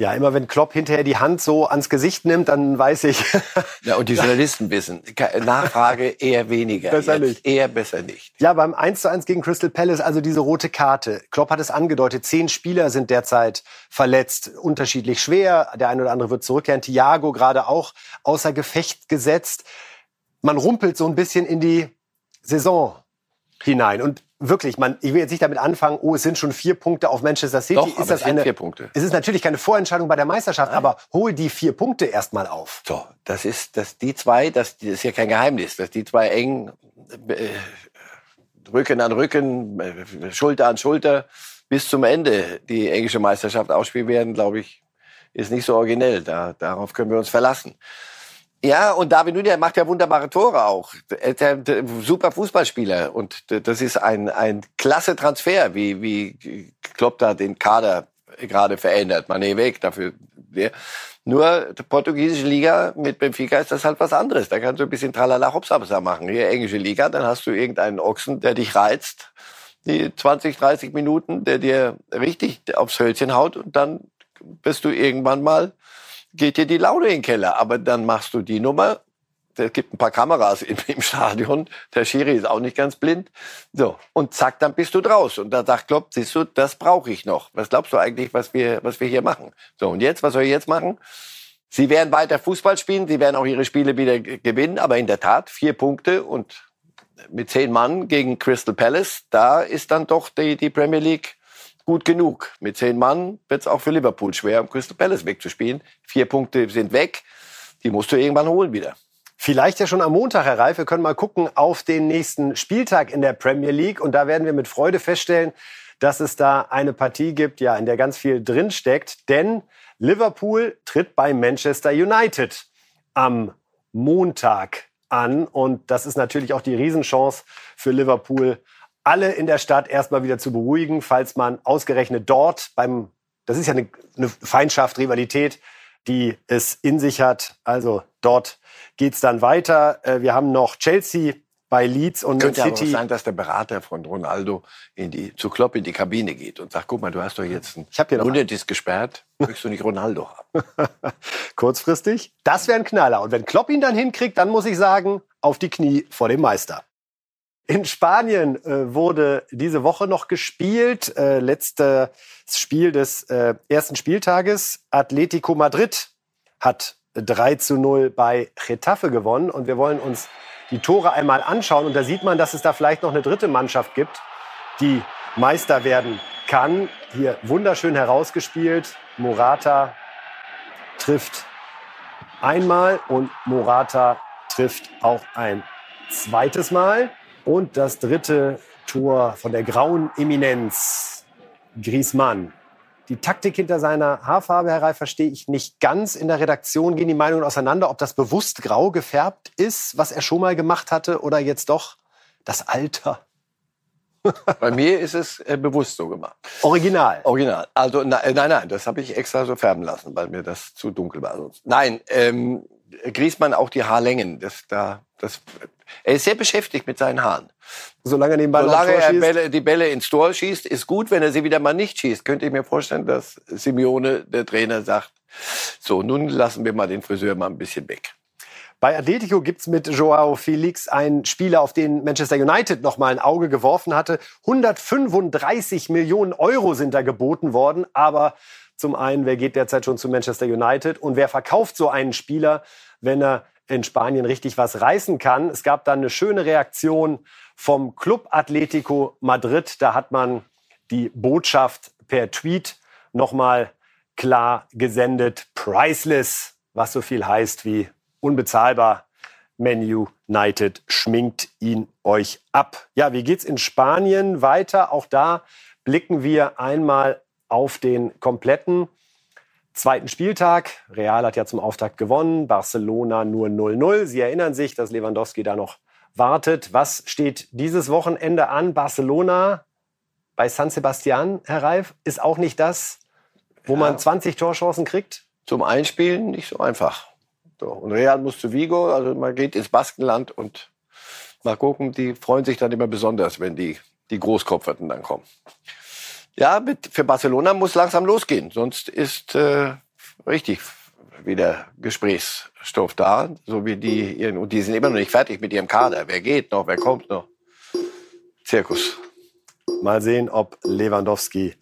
Ja, immer wenn Klopp hinterher die Hand so ans Gesicht nimmt, dann weiß ich, *laughs* Ja, und die Journalisten wissen, Nachfrage eher weniger. Besser Jetzt nicht. Eher besser nicht. Ja, beim 1 zu 1 gegen Crystal Palace, also diese rote Karte. Klopp hat es angedeutet, zehn Spieler sind derzeit verletzt, unterschiedlich schwer. Der eine oder andere wird zurückkehren. Thiago gerade auch außer Gefecht gesetzt. Man rumpelt so ein bisschen in die Saison hinein. Und wirklich, man, ich will jetzt nicht damit anfangen, oh, es sind schon vier Punkte auf Manchester City. Doch, ist aber das es sind eine, vier Punkte. Es ist natürlich keine Vorentscheidung bei der Meisterschaft, aber hol die vier Punkte erstmal auf. So, das ist, dass die zwei, das, das ist ja kein Geheimnis, dass die zwei eng äh, Rücken an Rücken, äh, Schulter an Schulter bis zum Ende die englische Meisterschaft ausspielen werden, glaube ich, ist nicht so originell. Da, darauf können wir uns verlassen. Ja, und David Nunez macht ja wunderbare Tore auch. Er super Fußballspieler und das ist ein, ein klasse Transfer, wie, wie Klopp da den Kader gerade verändert. Mané weg, dafür. Nur die portugiesische Liga mit Benfica ist das halt was anderes. Da kannst du ein bisschen Tralala Hopsabsa machen. Hier englische Liga, dann hast du irgendeinen Ochsen, der dich reizt, die 20, 30 Minuten, der dir richtig aufs Hölzchen haut und dann bist du irgendwann mal, geht dir die Laune in den Keller. Aber dann machst du die Nummer es gibt ein paar Kameras im, im, *laughs* Stadion. Der Schiri ist auch nicht ganz blind. So. Und zack, dann bist du draußen. Und da sagt Klopp, siehst du, das brauche ich noch. Was glaubst du eigentlich, was wir, was wir hier machen? So. Und jetzt, was soll ich jetzt machen? Sie werden weiter Fußball spielen. Sie werden auch ihre Spiele wieder gewinnen. Aber in der Tat, vier Punkte und mit zehn Mann gegen Crystal Palace, da ist dann doch die, die Premier League gut genug. Mit zehn Mann wird es auch für Liverpool schwer, um Crystal Palace wegzuspielen. Vier Punkte sind weg. Die musst du irgendwann holen wieder. Vielleicht ja schon am Montag, Herr Reif. Wir können mal gucken auf den nächsten Spieltag in der Premier League. Und da werden wir mit Freude feststellen, dass es da eine Partie gibt, ja, in der ganz viel drinsteckt. Denn Liverpool tritt bei Manchester United am Montag an. Und das ist natürlich auch die Riesenchance für Liverpool, alle in der Stadt erstmal wieder zu beruhigen, falls man ausgerechnet dort beim, das ist ja eine, eine Feindschaft, Rivalität, die es in sich hat. Also dort geht's dann weiter. Äh, wir haben noch Chelsea bei Leeds und Könnte City. Könnte sein, dass der Berater von Ronaldo in die, zu Klopp in die Kabine geht und sagt, guck mal, du hast doch jetzt ein Unnötiges gesperrt, möchtest du nicht Ronaldo haben? *laughs* Kurzfristig? Das wäre ein Knaller. Und wenn Klopp ihn dann hinkriegt, dann muss ich sagen, auf die Knie vor dem Meister. In Spanien äh, wurde diese Woche noch gespielt. Äh, letztes Spiel des äh, ersten Spieltages. Atletico Madrid hat 3 zu 0 bei Getafe gewonnen. Und wir wollen uns die Tore einmal anschauen. Und da sieht man, dass es da vielleicht noch eine dritte Mannschaft gibt, die Meister werden kann. Hier wunderschön herausgespielt. Morata trifft einmal und Morata trifft auch ein zweites Mal. Und das dritte Tor von der grauen Eminenz, Griezmann. Die Taktik hinter seiner Haarfarbe, Herr Reif, verstehe ich nicht ganz. In der Redaktion gehen die Meinungen auseinander, ob das bewusst grau gefärbt ist, was er schon mal gemacht hatte, oder jetzt doch das Alter. Bei mir ist es äh, bewusst so gemacht. Original. Original. Also na, äh, nein, nein, das habe ich extra so färben lassen, weil mir das zu dunkel war. Sonst. Nein, ähm, Griezmann auch die Haarlängen. Das, da, das, er ist sehr beschäftigt mit seinen Haaren. Solange er den Ball Solange er. Bälle, die Bälle ins Tor schießt, ist gut. Wenn er sie wieder mal nicht schießt, könnte ich mir vorstellen, dass Simeone, der Trainer, sagt, so, nun lassen wir mal den Friseur mal ein bisschen weg. Bei Atletico gibt's mit Joao Felix einen Spieler, auf den Manchester United noch mal ein Auge geworfen hatte. 135 Millionen Euro sind da geboten worden. Aber zum einen, wer geht derzeit schon zu Manchester United und wer verkauft so einen Spieler, wenn er in Spanien richtig was reißen kann? Es gab dann eine schöne Reaktion vom Club Atletico Madrid. Da hat man die Botschaft per Tweet noch mal klar gesendet. Priceless, was so viel heißt wie unbezahlbar. Man United schminkt ihn euch ab. Ja, wie geht's in Spanien weiter? Auch da blicken wir einmal auf den kompletten zweiten Spieltag. Real hat ja zum Auftakt gewonnen, Barcelona nur 0-0. Sie erinnern sich, dass Lewandowski da noch wartet. Was steht dieses Wochenende an? Barcelona bei San Sebastian, Herr Reif, ist auch nicht das, wo man 20 Torchancen kriegt? Zum Einspielen nicht so einfach. So. Und Real muss zu Vigo, also man geht ins Baskenland und mal gucken, die freuen sich dann immer besonders, wenn die, die Großkopferten dann kommen. Ja, mit, für Barcelona muss langsam losgehen, sonst ist äh, richtig wieder Gesprächsstoff da, so wie die ihren, und die sind immer noch nicht fertig mit ihrem Kader. Wer geht noch, wer kommt noch? Zirkus. Mal sehen, ob Lewandowski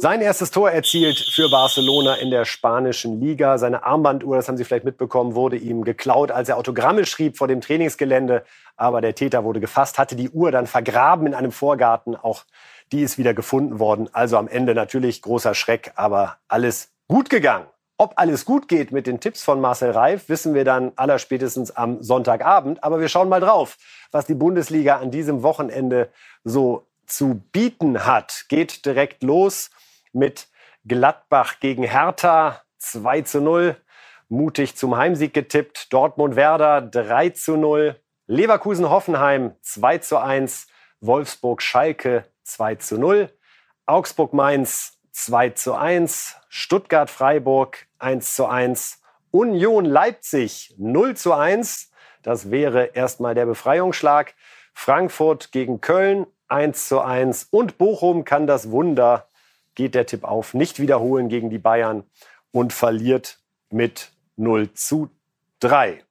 sein erstes Tor erzielt für Barcelona in der spanischen Liga. Seine Armbanduhr, das haben Sie vielleicht mitbekommen, wurde ihm geklaut, als er Autogramme schrieb vor dem Trainingsgelände. Aber der Täter wurde gefasst, hatte die Uhr dann vergraben in einem Vorgarten. Auch die ist wieder gefunden worden. Also am Ende natürlich großer Schreck, aber alles gut gegangen. Ob alles gut geht mit den Tipps von Marcel Reif, wissen wir dann allerspätestens am Sonntagabend. Aber wir schauen mal drauf, was die Bundesliga an diesem Wochenende so zu bieten hat. Geht direkt los mit Gladbach gegen Hertha 2 zu 0. Mutig zum Heimsieg getippt. Dortmund Werder 3 zu 0. Leverkusen Hoffenheim 2 zu 1. Wolfsburg Schalke 2 zu 0. Augsburg Mainz 2 zu 1. Stuttgart Freiburg 1 zu 1. Union Leipzig 0 zu 1. Das wäre erstmal der Befreiungsschlag. Frankfurt gegen Köln 1 zu 1. Und Bochum kann das Wunder, geht der Tipp auf, nicht wiederholen gegen die Bayern und verliert mit 0 zu 3.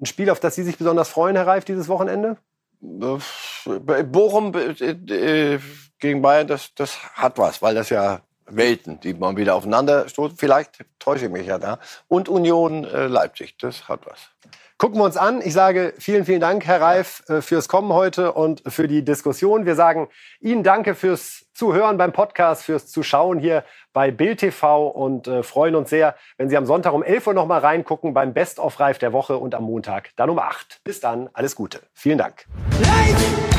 ein Spiel, auf das Sie sich besonders freuen, Herr Reif, dieses Wochenende? Bochum äh, gegen Bayern, das, das hat was, weil das ja Welten, die man wieder aufeinander stoßen. Vielleicht täusche ich mich ja da. Und Union äh, Leipzig, das hat was. Gucken wir uns an. Ich sage vielen, vielen Dank, Herr Reif, äh, fürs Kommen heute und für die Diskussion. Wir sagen Ihnen danke fürs Zuhören beim Podcast, fürs Zuschauen hier bei Bild TV und äh, freuen uns sehr, wenn Sie am Sonntag um 11 Uhr noch mal reingucken beim Best of Reif der Woche und am Montag dann um 8. Bis dann, alles Gute. Vielen Dank. Life!